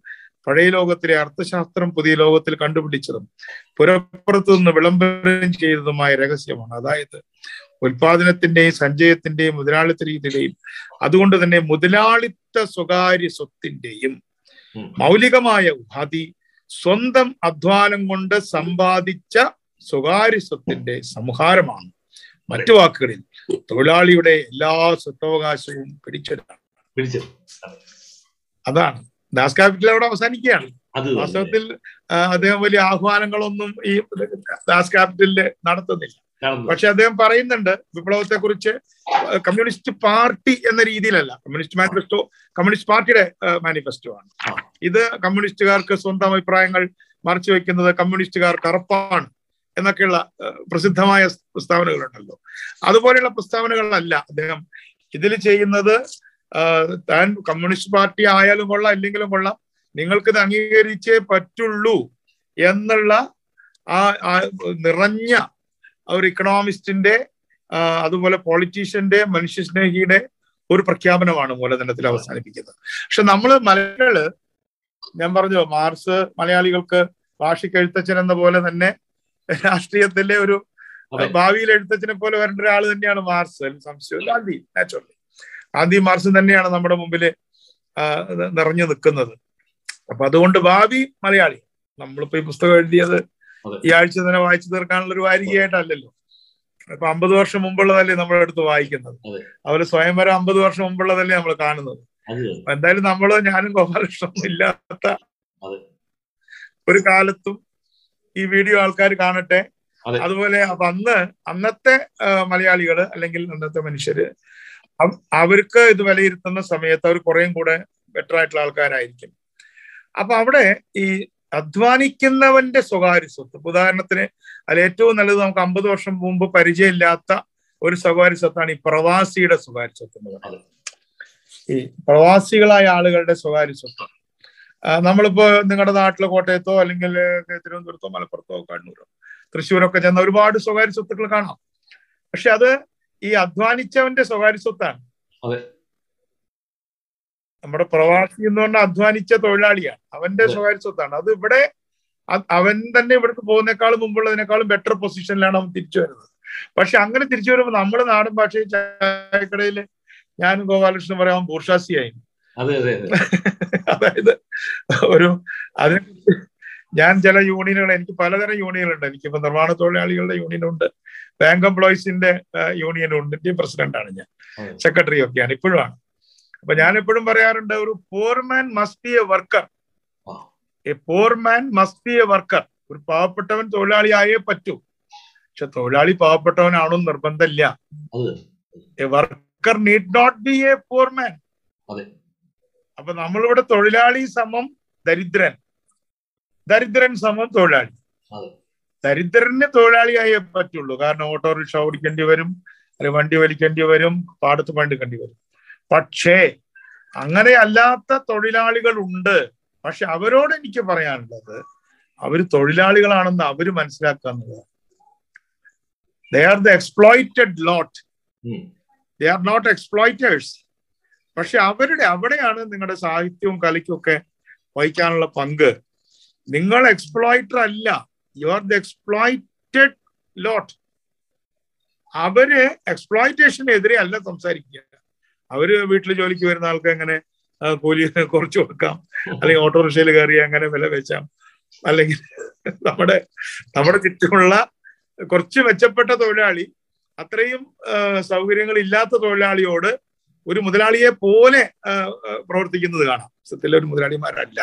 S2: പഴയ ലോകത്തിലെ അർത്ഥശാസ്ത്രം പുതിയ ലോകത്തിൽ കണ്ടുപിടിച്ചതും പുറപ്പുറത്തു നിന്ന് വിളംബരം ചെയ്തതുമായ രഹസ്യമാണ്. അതായത് ഉൽപാദനത്തിന്റെയും സഞ്ചയത്തിന്റെയും മുതലാളിത്ത രീതിയുടെയും അതുകൊണ്ട് തന്നെ മുതലാളിത്ത സ്വകാര്യ സ്വത്തിന്റെയും. മൗലികമായ ഉപാധി സ്വന്തം അധ്വാനം കൊണ്ട് സമ്പാദിച്ച സ്വകാര്യ സ്വത്തിന്റെ സംഹാരമാണ്. മറ്റു വാക്കുകളിൽ തൊഴിലാളിയുടെ എല്ലാ സ്വത്തവകാശവും
S1: പിടിച്ചെടുക്കാം
S2: അതാണ്. ദാസ് ക്യാപിറ്റൽ അവിടെ അവസാനിക്കുകയാണ്. വാസ്തവത്തിൽ അദ്ദേഹം വലിയ ആഹ്വാനങ്ങളൊന്നും ഈ ദാസ് ക്യാപിറ്റലിൽ നടത്തുന്നില്ല പക്ഷെ അദ്ദേഹം പറയുന്നുണ്ട് വിപ്ലവത്തെ കുറിച്ച് കമ്മ്യൂണിസ്റ്റ് പാർട്ടി എന്ന രീതിയിലല്ല. കമ്മ്യൂണിസ്റ്റ് മാനിഫെസ്റ്റോ കമ്മ്യൂണിസ്റ്റ് പാർട്ടിയുടെ മാനിഫെസ്റ്റോ ആണ്. ഇത് കമ്മ്യൂണിസ്റ്റുകാർക്ക് സ്വന്തം അഭിപ്രായങ്ങൾ മറച്ചു വെക്കുന്നത് കമ്മ്യൂണിസ്റ്റുകാർ കറുപ്പാണ് എന്നൊക്കെയുള്ള പ്രസിദ്ധമായ പ്രസ്താവനകളുണ്ടല്ലോ. അതുപോലെയുള്ള പ്രസ്താവനകളല്ല അദ്ദേഹം ഇതിൽ ചെയ്യുന്നത്. താൻ കമ്മ്യൂണിസ്റ്റ് പാർട്ടി ആയാലും കൊള്ളാം ഇല്ലെങ്കിലും കൊള്ളാം. നിങ്ങൾക്കിത് അംഗീകരിച്ചേ പറ്റുള്ളൂ എന്നുള്ള ആ നിറഞ്ഞ ഒരു ഇക്കണോമിസ്റ്റിന്റെ അതുപോലെ പോളിറ്റീഷ്യന്റെ മനുഷ്യസ്നേഹിയുടെ ഒരു പ്രഖ്യാപനമാണ് മൂലധനത്തിൽ അവസാനിപ്പിക്കുന്നത്. പക്ഷെ നമ്മൾ മലയാളികൾ ഞാൻ പറഞ്ഞു മാർസ് മലയാളികൾക്ക് ഭാഷയ്ക്ക് എഴുത്തച്ഛൻ എന്ന പോലെ തന്നെ രാഷ്ട്രീയത്തിലെ ഒരു. ഭാവിയിൽ എഴുത്തച്ഛനെ പോലെ വരേണ്ട ഒരാൾ തന്നെയാണ് മാർസ്. സംശയം ഗാന്ധി നാച്ചുറലി ഗാന്ധി മാർച്ച് തന്നെയാണ് നമ്മുടെ മുമ്പിൽ നിറഞ്ഞു നിൽക്കുന്നത്. അപ്പൊ അതുകൊണ്ട് ഭാവി മലയാളി. നമ്മളിപ്പോ ഈ പുസ്തകം എഴുതിയത്. ഈ ആഴ്ച തന്നെ വായിച്ചു തീർക്കാനുള്ള ഒരു വാരികയായിട്ടല്ലല്ലോ. ഇപ്പൊ അമ്പത് വർഷം മുമ്പുള്ളതല്ലേ നമ്മുടെ നമ്മളെടുത്ത് വായിക്കുന്നത്.
S1: അവരെ
S2: അതുപോലെ സ്വയംവരം അമ്പത് വർഷം മുമ്പുള്ളതല്ലേ നമ്മൾ കാണുന്നത്. എന്തായാലും നമ്മൾ ഞാനും ഗോപാലകൃഷ്ണനും ഇല്ലാത്ത ഒരു കാലത്തും ഈ വീഡിയോ ആൾക്കാർ കാണട്ടെ. അതുപോലെ അപ്പൊ അന്ന് അന്നത്തെ മലയാളികൾ അല്ലെങ്കിൽ അന്നത്തെ മനുഷ്യര് അവർക്ക് ഇത് വിലയിരുത്തുന്ന സമയത്ത് അവർ കുറേയും കൂടെ ബെറ്റർ ആയിട്ടുള്ള ആൾക്കാരായിരിക്കും. അപ്പൊ അവിടെ ഈ അധ്വാനിക്കുന്നവന്റെ സ്വകാര്യ സ്വത്ത് ഉദാഹരണത്തിന് അതിൽ ഏറ്റവും നല്ലത് നമുക്ക് അമ്പത് വർഷം മുമ്പ് പരിചയമില്ലാത്ത ഒരു സ്വകാര്യ സ്വത്താണ് ഈ പ്രവാസിയുടെ സ്വകാര്യ സ്വത്ത് എന്ന് പറയുന്നത്. ഈ പ്രവാസികളായ ആളുകളുടെ സ്വകാര്യ സ്വത്ത്. നമ്മളിപ്പോ നിങ്ങളുടെ നാട്ടിലെ കോട്ടയത്തോ അല്ലെങ്കിൽ തിരുവനന്തപുരത്തോ മലപ്പുറത്തോ കണ്ണൂരോ തൃശ്ശൂരൊക്കെ ചെന്ന ഒരുപാട് സ്വകാര്യ സ്വത്തുക്കൾ കാണാം. പക്ഷെ അത് ഈ അധ്വാനിച്ചവന്റെ സ്വകാര്യ സ്വത്താണ്. നമ്മുടെ പ്രവാസി എന്ന് പറഞ്ഞാൽ അധ്വാനിച്ച തൊഴിലാളിയാണ്. അവന്റെ സ്വകാര്യ സ്വത്താണ്. അത് ഇവിടെ അവൻ തന്നെ ഇവിടുത്തെ പോകുന്നേക്കാളും മുമ്പുള്ളതിനേക്കാളും ബെറ്റർ പൊസിഷനിലാണ് അവൻ തിരിച്ചു വരുന്നത്. പക്ഷെ അങ്ങനെ തിരിച്ചു വരുമ്പോൾ നമ്മുടെ നാടൻ ഭാഷയിൽ ചായക്കടയിൽ ഞാനും ഗോപാലകൃഷ്ണൻ പറയാൻ ബൂർഷാസിയായി
S1: അതെ അതെ അതെ.
S2: അതായത് ഒരു അതിനെ ഞാൻ ചില യൂണിയനുകൾ എനിക്ക് പലതരം യൂണിയനുകളുണ്ട്. എനിക്കിപ്പോ നിർമ്മാണ തൊഴിലാളികളുടെ യൂണിയൻ ഉണ്ട് ബാങ്ക് എംപ്ലോയീസിന്റെ യൂണിയനുണ്ട്. ഉണ്ട് പ്രസിഡന്റാണ് ഞാൻ. സെക്രട്ടറി ഒക്കെയാണ് ഇപ്പോഴും ആണ് അപ്പൊ ഞാൻ എപ്പോഴും പറയാറുണ്ട് ഒരു poor man must be a worker a poor man must be a worker ഒരു പാവപ്പെട്ടവൻ തൊഴിലാളിയായേ പറ്റൂ. പക്ഷെ തൊഴിലാളി പാവപ്പെട്ടവനാണോ നിർബന്ധമില്ല. A worker need not be a
S1: poor man.
S2: അപ്പൊ നമ്മളിവിടെ തൊഴിലാളി സമം ദരിദ്രൻ. ദരിദ്രൻ സമം തൊഴിലാളി. ദരിദ്രന് തൊഴിലാളിയായേ പറ്റുള്ളൂ. കാരണം ഓട്ടോറിക്ഷ ഓടിക്കേണ്ടി വരും അല്ലെങ്കിൽ വണ്ടി വലിക്കേണ്ടി വരും പാടത്ത് പണിയെടുക്കേണ്ടി വരും. പക്ഷേ അങ്ങനെ അല്ലാത്ത തൊഴിലാളികൾ ഉണ്ട് പക്ഷെ അവരോട് എനിക്ക് പറയാനുള്ളത് അവർ തൊഴിലാളികളാണെന്ന് അവർ മനസ്സിലാക്കുക എന്നുള്ളതാണ്. They are the exploited lot. They are not exploiters പക്ഷെ അവരുടെ അവിടെയാണ് നിങ്ങളുടെ സാഹിത്യവും കലയ്ക്കും ഒക്കെ വഹിക്കാനുള്ള പങ്ക്. നിങ്ങൾ എക്സ്പ്ലോയിറ്റർ അല്ല. You are the exploited lot അവർ എക്സ്പ്ലോയിറ്റേഷനെതിരെ അല്ല സംസാരിക്കുക. അവർ വീട്ടിൽ ജോലിക്ക് വരുന്ന ആൾക്ക് എങ്ങനെ കൂലി കുറച്ച് കൊടുക്കാം. അല്ലെങ്കിൽ ഓട്ടോറിക്ഷയിൽ കയറി അങ്ങനെ വില വെച്ചാം അല്ലെങ്കിൽ നമ്മുടെ നമ്മുടെ ചുറ്റുമുള്ള കുറച്ച് മെച്ചപ്പെട്ട തൊഴിലാളി അത്രയും സൗകര്യങ്ങൾ ഇല്ലാത്ത തൊഴിലാളിയോട് ഒരു മുതലാളിയെ പോലെ പ്രവർത്തിക്കുന്നത് കാണാം. സത്യത്തിൽ ഒരു മുതലാളിമാരല്ല.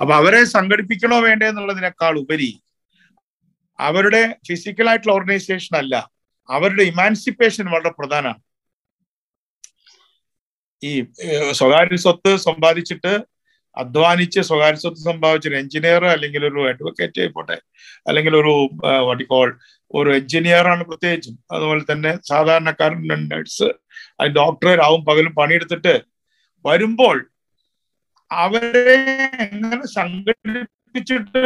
S2: അപ്പൊ അവരെ സംഘടിപ്പിക്കണോ വേണ്ടേ എന്നുള്ളതിനേക്കാൾ ഉപരി അവരുടെ ഫിസിക്കൽ ആയിട്ടുള്ള ഓർഗനൈസേഷൻ അല്ല അവരുടെ ഇമാൻസിപ്പേഷൻ വളരെ പ്രധാനമാണ്. ഈ സ്വകാര്യ സ്വത്ത് സമ്പാദിച്ചിട്ട് അധ്വാനിച്ച് സ്വകാര്യ സ്വത്ത് സമ്പാദിച്ച ഒരു എഞ്ചിനീയർ അല്ലെങ്കിൽ ഒരു അഡ്വക്കേറ്റ് ആയിക്കോട്ടെ അല്ലെങ്കിൽ ഒരു വട്ടിക്കോൾ ഒരു എഞ്ചിനീയർ ആണ് പ്രത്യേകിച്ചും. അതുപോലെ തന്നെ സാധാരണക്കാരൻ നഴ്സ് അതിന് ഡോക്ടർ ആവും പകലും പണിയെടുത്തിട്ട് വരുമ്പോൾ അവരെ എങ്ങനെ സംഘടിപ്പിച്ചിട്ട്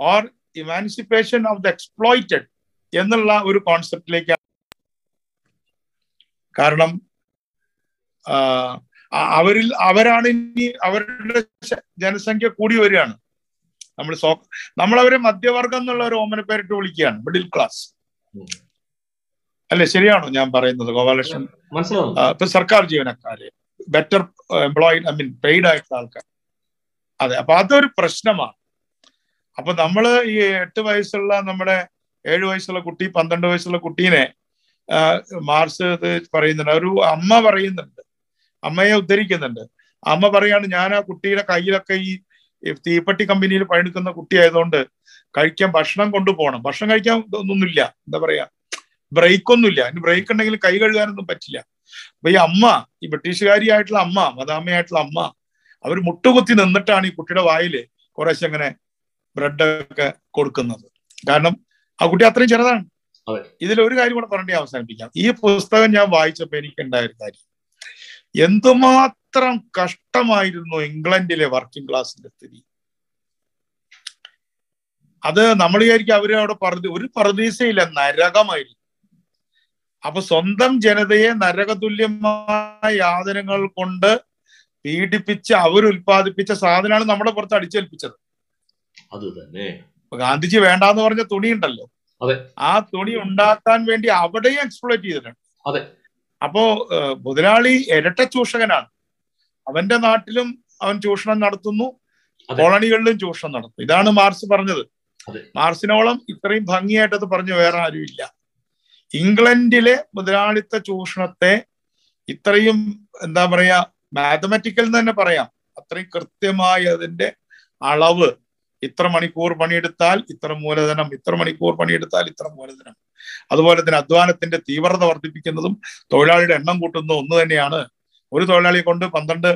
S2: or emancipation of the exploited എന്നുള്ള ഒരു കോൺസെപ്റ്റിലേക്ക് കാരണം അവരിൽ അവരാണ് ഇനി അവരുടെ ജനസംഖ്യ കൂടി വരികയാണ്. നമ്മൾ സോ നമ്മളവരെ മധ്യവർഗം എന്നുള്ള ഒരു ഓമന പേരിട്ട് വിളിക്കുകയാണ്. Middle class. അല്ലെ? ശരിയാണോ ഞാൻ പറയുന്നത് ഗോപാലകൃഷ്ണൻ? ഇപ്പൊ സർക്കാർ ജീവനക്കാര് better employed I mean paid ആയിട്ടുള്ള ആൾക്കാർ അതെ അപ്പൊ അതൊരു പ്രശ്നമാണ്. അപ്പൊ നമ്മൾ ഈ എട്ട് വയസ്സുള്ള നമ്മുടെ ഏഴു വയസ്സുള്ള കുട്ടി പന്ത്രണ്ട് വയസ്സുള്ള കുട്ടീനെ മാർസ് പറയുന്നുണ്ട്. ഒരു അമ്മ പറയുന്നുണ്ട്. അമ്മയെ ഉദ്ധരിക്കുന്നുണ്ട്. അമ്മ പറയാണ് ഞാൻ ആ കുട്ടിയുടെ കയ്യിലൊക്കെ ഈ തീപ്പെട്ടി കമ്പനിയിൽ പണിയെടുക്കുന്ന കുട്ടിയായതുകൊണ്ട് കഴിക്കാൻ ഭക്ഷണം കൊണ്ടുപോകണം. ഭക്ഷണം കഴിക്കാൻ ഒന്നുമില്ല എന്താ പറയാ? ബ്രേക്ക് ഒന്നുമില്ല. ഇനി ബ്രേക്ക് ഉണ്ടെങ്കിൽ കൈ കഴുകാനൊന്നും പറ്റില്ല. അപ്പൊ ഈ അമ്മ ഈ ബ്രിട്ടീഷുകാരിയായിട്ടുള്ള അമ്മ മദാമയായിട്ടുള്ള അമ്മ അവർ മുട്ടുകുത്തി നിന്നിട്ടാണ് ഈ കുട്ടിയുടെ വായിൽ കുറേശ്ശെ അങ്ങനെ ബ്രെഡൊക്കെ കൊടുക്കുന്നത്. കാരണം ആ കുട്ടി അത്രയും ചെറുതാണ്. ഇതിൽ ഒരു കാര്യം കൂടെ പറഞ്ഞേ അവസാനിപ്പിക്കാം. ഈ പുസ്തകം ഞാൻ വായിച്ചപ്പോ എനിക്ക് ഉണ്ടായ ഒരു കാര്യം. എന്തുമാത്രം കഷ്ടമായിരുന്നു ഇംഗ്ലണ്ടിലെ വർക്കിംഗ് ക്ലാസിന്റെ സ്ഥിതി. അത് നമ്മൾ വിചാരിക്കും അവർ അവിടെ പറഞ്ഞു ഒരു പ്രതീക്ഷയില്ല നരകമായിരുന്നു അപ്പൊ സ്വന്തം ജനതയെ നരകതുല്യമായ യാതനകൾ കൊണ്ട് പീഡിപ്പിച്ച് അവരുൽപാദിപ്പിച്ച സാധനമാണ് നമ്മുടെ പുറത്ത് അടിച്ചേൽപ്പിച്ചത്.
S1: അത് തന്നെ.
S2: ഗാന്ധിജി വേണ്ടാന്ന് പറഞ്ഞ തുണി ഉണ്ടല്ലോ. ആ തുണി ഉണ്ടാക്കാൻ വേണ്ടി അവിടെയും എക്സ്പ്ലോയിറ്റ് ചെയ്തിട്ടുണ്ട്.
S1: അതെ.
S2: അപ്പോ മുതലാളി ഇരട്ട ചൂഷകനാണ്. അവന്റെ നാട്ടിലും അവൻ ചൂഷണം നടത്തുന്നു. കോളണികളിലും ചൂഷണം നടത്തുന്നു. ഇതാണ് മാർസ് പറഞ്ഞത്. മാർസിനോളം ഇത്രയും ഭംഗിയായിട്ട് അത് പറഞ്ഞു വേറെ ആരുമില്ല. ഇംഗ്ലണ്ടിലെ മുതലാളിത്ത ചൂഷണത്തെ ഇത്രയും എന്താ പറയാ മാത്തമാറ്റിക്കൽ എന്ന് തന്നെ പറയാം. അത്രയും കൃത്യമായി അതിന്റെ അളവ്. ഇത്ര മണിക്കൂർ പണിയെടുത്താൽ ഇത്ര മൂലധനം ഇത്ര മണിക്കൂർ പണിയെടുത്താൽ ഇത്ര മൂലധനം. അതുപോലെ തന്നെ അധ്വാനത്തിന്റെ തീവ്രത വർദ്ധിപ്പിക്കുന്നതും തൊഴിലാളിയുടെ എണ്ണം കൂട്ടുന്നതും ഒന്ന് തന്നെയാണ്. ഒരു തൊഴിലാളിയെ കൊണ്ട് പന്ത്രണ്ട്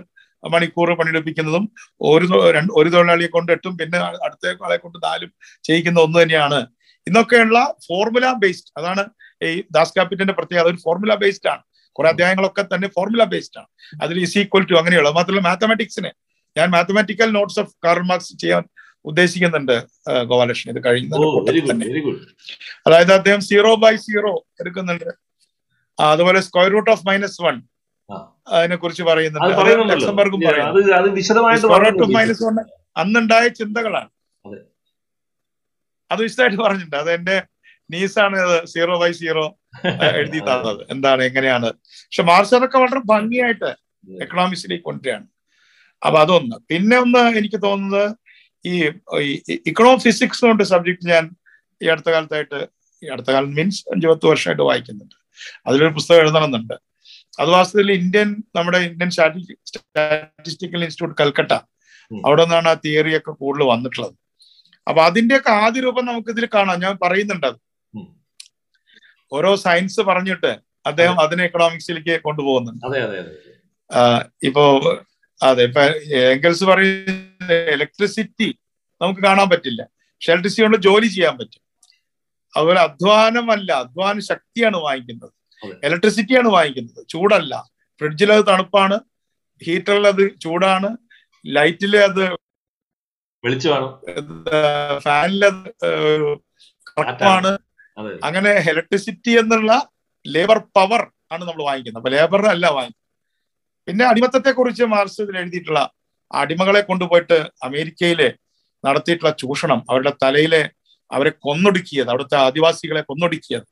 S2: മണിക്കൂർ പണിയെടുപ്പിക്കുന്നതും ഒരു രണ്ട് ഒരു തൊഴിലാളിയെ കൊണ്ട് എട്ടും പിന്നെ അടുത്ത ആളെ കൊണ്ട് നാലും ചെയ്യിക്കുന്ന ഒന്ന് തന്നെയാണ്. ഇന്നൊക്കെയുള്ള ഫോർമുല ബേസ്ഡ് അതാണ് ഈ ദാസ് ക്യാപിറ്റന്റെ പ്രത്യേകത. ഒരു ഫോർമുല ബേസ്ഡ് ആണ്. കുറെ അധ്യായങ്ങളൊക്കെ തന്നെ ഫോർമുല ബേസ്ഡ് ആണ്. അതിൽ ഈസ് ഈക്വൽ ടു അങ്ങനെയുള്ള മാത്രമല്ല മാത്തമാറ്റിക്സിനെ ഞാൻ mathematical notes of Karl Marx ചെയ്യാൻ ഉദ്ദേശിക്കുന്നുണ്ട് ഗോപാലകൃഷ്ണൻ ഇത് കഴിയുന്ന അതായത് അദ്ദേഹം സീറോ ബൈ സീറോ എടുക്കുന്നുണ്ട്. അതുപോലെ square root of minus one അതിനെ കുറിച്ച് പറയുന്നുണ്ട്. ലക്സംബർഗും പറയുന്നു. മൈനസ് വൺ അന്നുണ്ടായ ചിന്തകളാണ്.
S1: അതെ.
S2: അത് വിശദമായിട്ട് പറഞ്ഞിട്ടുണ്ട്. അത് എന്റെ നീസാണ് അത് സീറോ ബൈ സീറോ എഴുതി തന്നത്. എന്താണ് എങ്ങനെയാണ്? പക്ഷെ മാർച്ച് അതൊക്കെ വളരെ ഭംഗിയായിട്ട് എക്കണോമിക്സിലേക്ക് കൊണ്ടുവരികയാണ്. അപ്പൊ അതൊന്ന്. പിന്നെ ഒന്ന് എനിക്ക് തോന്നുന്നത് ഈ ഇക്കണോ ഫിസിക്സ് കൊണ്ട് സബ്ജക്ട് ഞാൻ ഈ അടുത്ത കാലത്തായിട്ട് ഈ അടുത്ത കാലം മീൻസ് അഞ്ചു പത്ത് വർഷമായിട്ട് വായിക്കുന്നുണ്ട്. അതിലൊരു പുസ്തകം എഴുതണമെന്നുണ്ട്. അത് വാസ്തവത്തിൽ ഇന്ത്യൻ നമ്മുടെ ഇന്ത്യൻ സ്റ്റാറ്റിസ്റ്റിക്കൽ ഇൻസ്റ്റിറ്റ്യൂട്ട് കൽക്കട്ട. അവിടെ നിന്നാണ് ആ തിയറി ഒക്കെ കൂടുതൽ വന്നിട്ടുള്ളത്. അപ്പൊ അതിന്റെയൊക്കെ ആദ്യ രൂപം നമുക്ക് ഇതിൽ കാണാം. ഞാൻ പറയുന്നുണ്ട് അത്. ഓരോ സയൻസ് പറഞ്ഞിട്ട് അദ്ദേഹം അതിനെ എക്കണോമിക്സിലേക്ക് കൊണ്ടുപോകുന്നുണ്ട്. ഇപ്പോ അതെ ഇപ്പൊ എംഗൽസ് പറയുന്നത് ഇലക്ട്രിസിറ്റി നമുക്ക് കാണാൻ പറ്റില്ല. പക്ഷെ ഇലക്ട്രിസിറ്റി കൊണ്ട് ജോലി ചെയ്യാൻ പറ്റും. അതുപോലെ അധ്വാനമല്ല അധ്വാന ശക്തിയാണ് വാങ്ങിക്കുന്നത്. ഇലക്ട്രിസിറ്റിയാണ് വാങ്ങിക്കുന്നത്. ചൂടല്ല. ഫ്രിഡ്ജിൽ അത് തണുപ്പാണ്. ഹീറ്ററിൽ അത് ചൂടാണ് ലൈറ്റിൽ അത്
S1: വെളിച്ചമാണ്
S2: ഫാനിൽ അത്
S1: അതെ.
S2: അങ്ങനെ ഇലക്ട്രിസിറ്റി എന്നുള്ള ലേബർ പവർ ആണ് നമ്മൾ വാങ്ങിക്കുന്നത്. അപ്പൊ ലേബറിനല്ല വാങ്ങിക്കുന്നത്. പിന്നെ അടിമത്തത്തെ കുറിച്ച് മാർക്സ് ഇതിൽ എഴുതിയിട്ടുള്ള അടിമകളെ കൊണ്ടുപോയിട്ട് അമേരിക്കയിലെ നടത്തിയിട്ടുള്ള ചൂഷണം അവരുടെ തലയിലെ അവരെ കൊന്നൊടുക്കിയത് അവിടുത്തെ ആദിവാസികളെ കൊന്നൊടുക്കിയത്.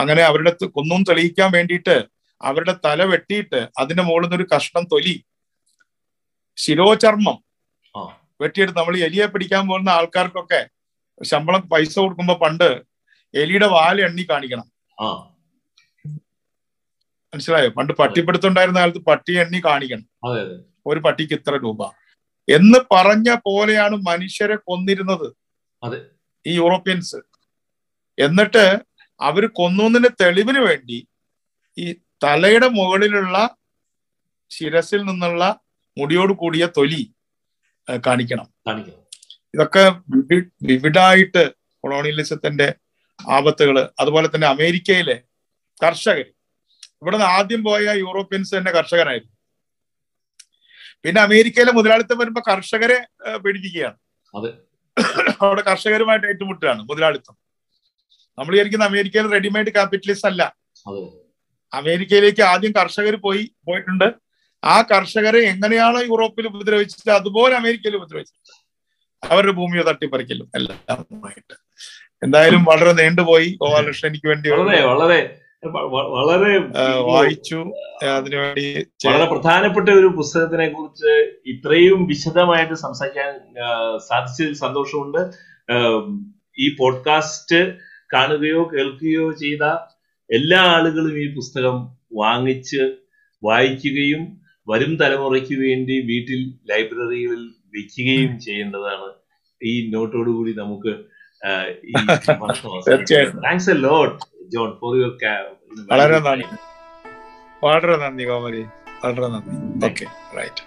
S2: അങ്ങനെ അവരുടെ കൊന്നും തെളിയിക്കാൻ വേണ്ടിയിട്ട് അവരുടെ തല വെട്ടിയിട്ട് അതിന്റെ മുകളിൽ നിന്ന് ഒരു കഷ്ണം തൊലി ശിരോചർമ്മം. വെട്ടിയെടുത്ത് നമ്മൾ എലിയെ പിടിക്കാൻ പോകുന്ന ആൾക്കാർക്കൊക്കെ ശമ്പളം പൈസ കൊടുക്കുമ്പോ പണ്ട് എലിയുടെ വാൽ എണ്ണി കാണിക്കണം. മനസ്സിലായോ? പണ്ട് പട്ടിപ്പിടുത്തുണ്ടായിരുന്ന കാലത്ത് പട്ടി എണ്ണി കാണിക്കണം. ഒരു പട്ടിക്ക് ഇത്ര രൂപ. എന്ന് പറഞ്ഞ പോലെയാണ് മനുഷ്യരെ കൊന്നിരുന്നത്. ഈ യൂറോപ്യൻസ്. എന്നിട്ട് അവർ കൊന്നതിന് തെളിവിന് വേണ്ടി ഈ തലയുടെ മുകളിലുള്ള ശിരസിൽ നിന്നുള്ള മുടിയോട് കൂടിയ തൊലി കാണിക്കണം.
S1: കാണിക്കണം.
S2: ഇതൊക്കെ വിവിഡായിട്ട് കൊളോണിയലിസത്തിന്റെ ആപത്തുകൾ അതുപോലെ തന്നെ അമേരിക്കയിലെ കർഷകർ ഇവിടെ നിന്ന് ആദ്യം പോയ യൂറോപ്യൻസ് തന്നെ കർഷകരായിരുന്നു. പിന്നെ അമേരിക്കയിലെ മുതലാളിത്തം വരുമ്പോ കർഷകരെ
S1: പേടിപ്പിക്കുകയാണ്.
S2: അവിടെ കർഷകരുമായിട്ട് ഏറ്റുമുട്ടുകയാണ് മുതലാളിത്തം. നമ്മൾ വിചാരിക്കുന്ന അമേരിക്കയിൽ റെഡിമെയ്ഡ് ക്യാപിറ്റലിസ്റ്റ് അല്ല. അമേരിക്കയിലേക്ക് ആദ്യം കർഷകർ പോയി പോയിട്ടുണ്ട്. ആ കർഷകരെ എങ്ങനെയാണോ യൂറോപ്പിൽ ഉപദ്രവിച്ചത്? അതുപോലെ അമേരിക്കയിൽ ഉപദ്രവിച്ചത്. അവരുടെ ഭൂമിയെ തട്ടിപ്പറിക്കലും എല്ലാമായിട്ട് എന്തായാലും വളരെ നീണ്ടുപോയി. ഗോപാലകൃഷ്ണൻ എനിക്ക് വേണ്ടി
S1: വളരെ വളരെ. വളരെ
S2: വായിച്ചു. അതിനുവേണ്ടി
S1: വളരെ പ്രധാനപ്പെട്ട ഒരു പുസ്തകത്തിനെ കുറിച്ച് ഇത്രയും വിശദമായിട്ട് സംസാരിക്കാൻ സാധിച്ചതിൽ സന്തോഷമുണ്ട്. ഈ പോഡ്കാസ്റ്റ് കാണുകയോ കേൾക്കുകയോ ചെയ്ത എല്ലാ ആളുകളും ഈ പുസ്തകം വാങ്ങിച്ച് വായിക്കുകയും വരും തലമുറയ്ക്ക് വേണ്ടി വീട്ടിൽ ലൈബ്രറികളിൽ വെക്കുകയും ചെയ്യേണ്ടതാണ്. ഈ നോട്ടോടുകൂടി നമുക്ക് ഈ. Thanks a lot John for your
S2: വളരെ നന്ദി വളരെ നന്ദി കോമതി വളരെ നന്ദി ഓക്കെ റൈറ്റ്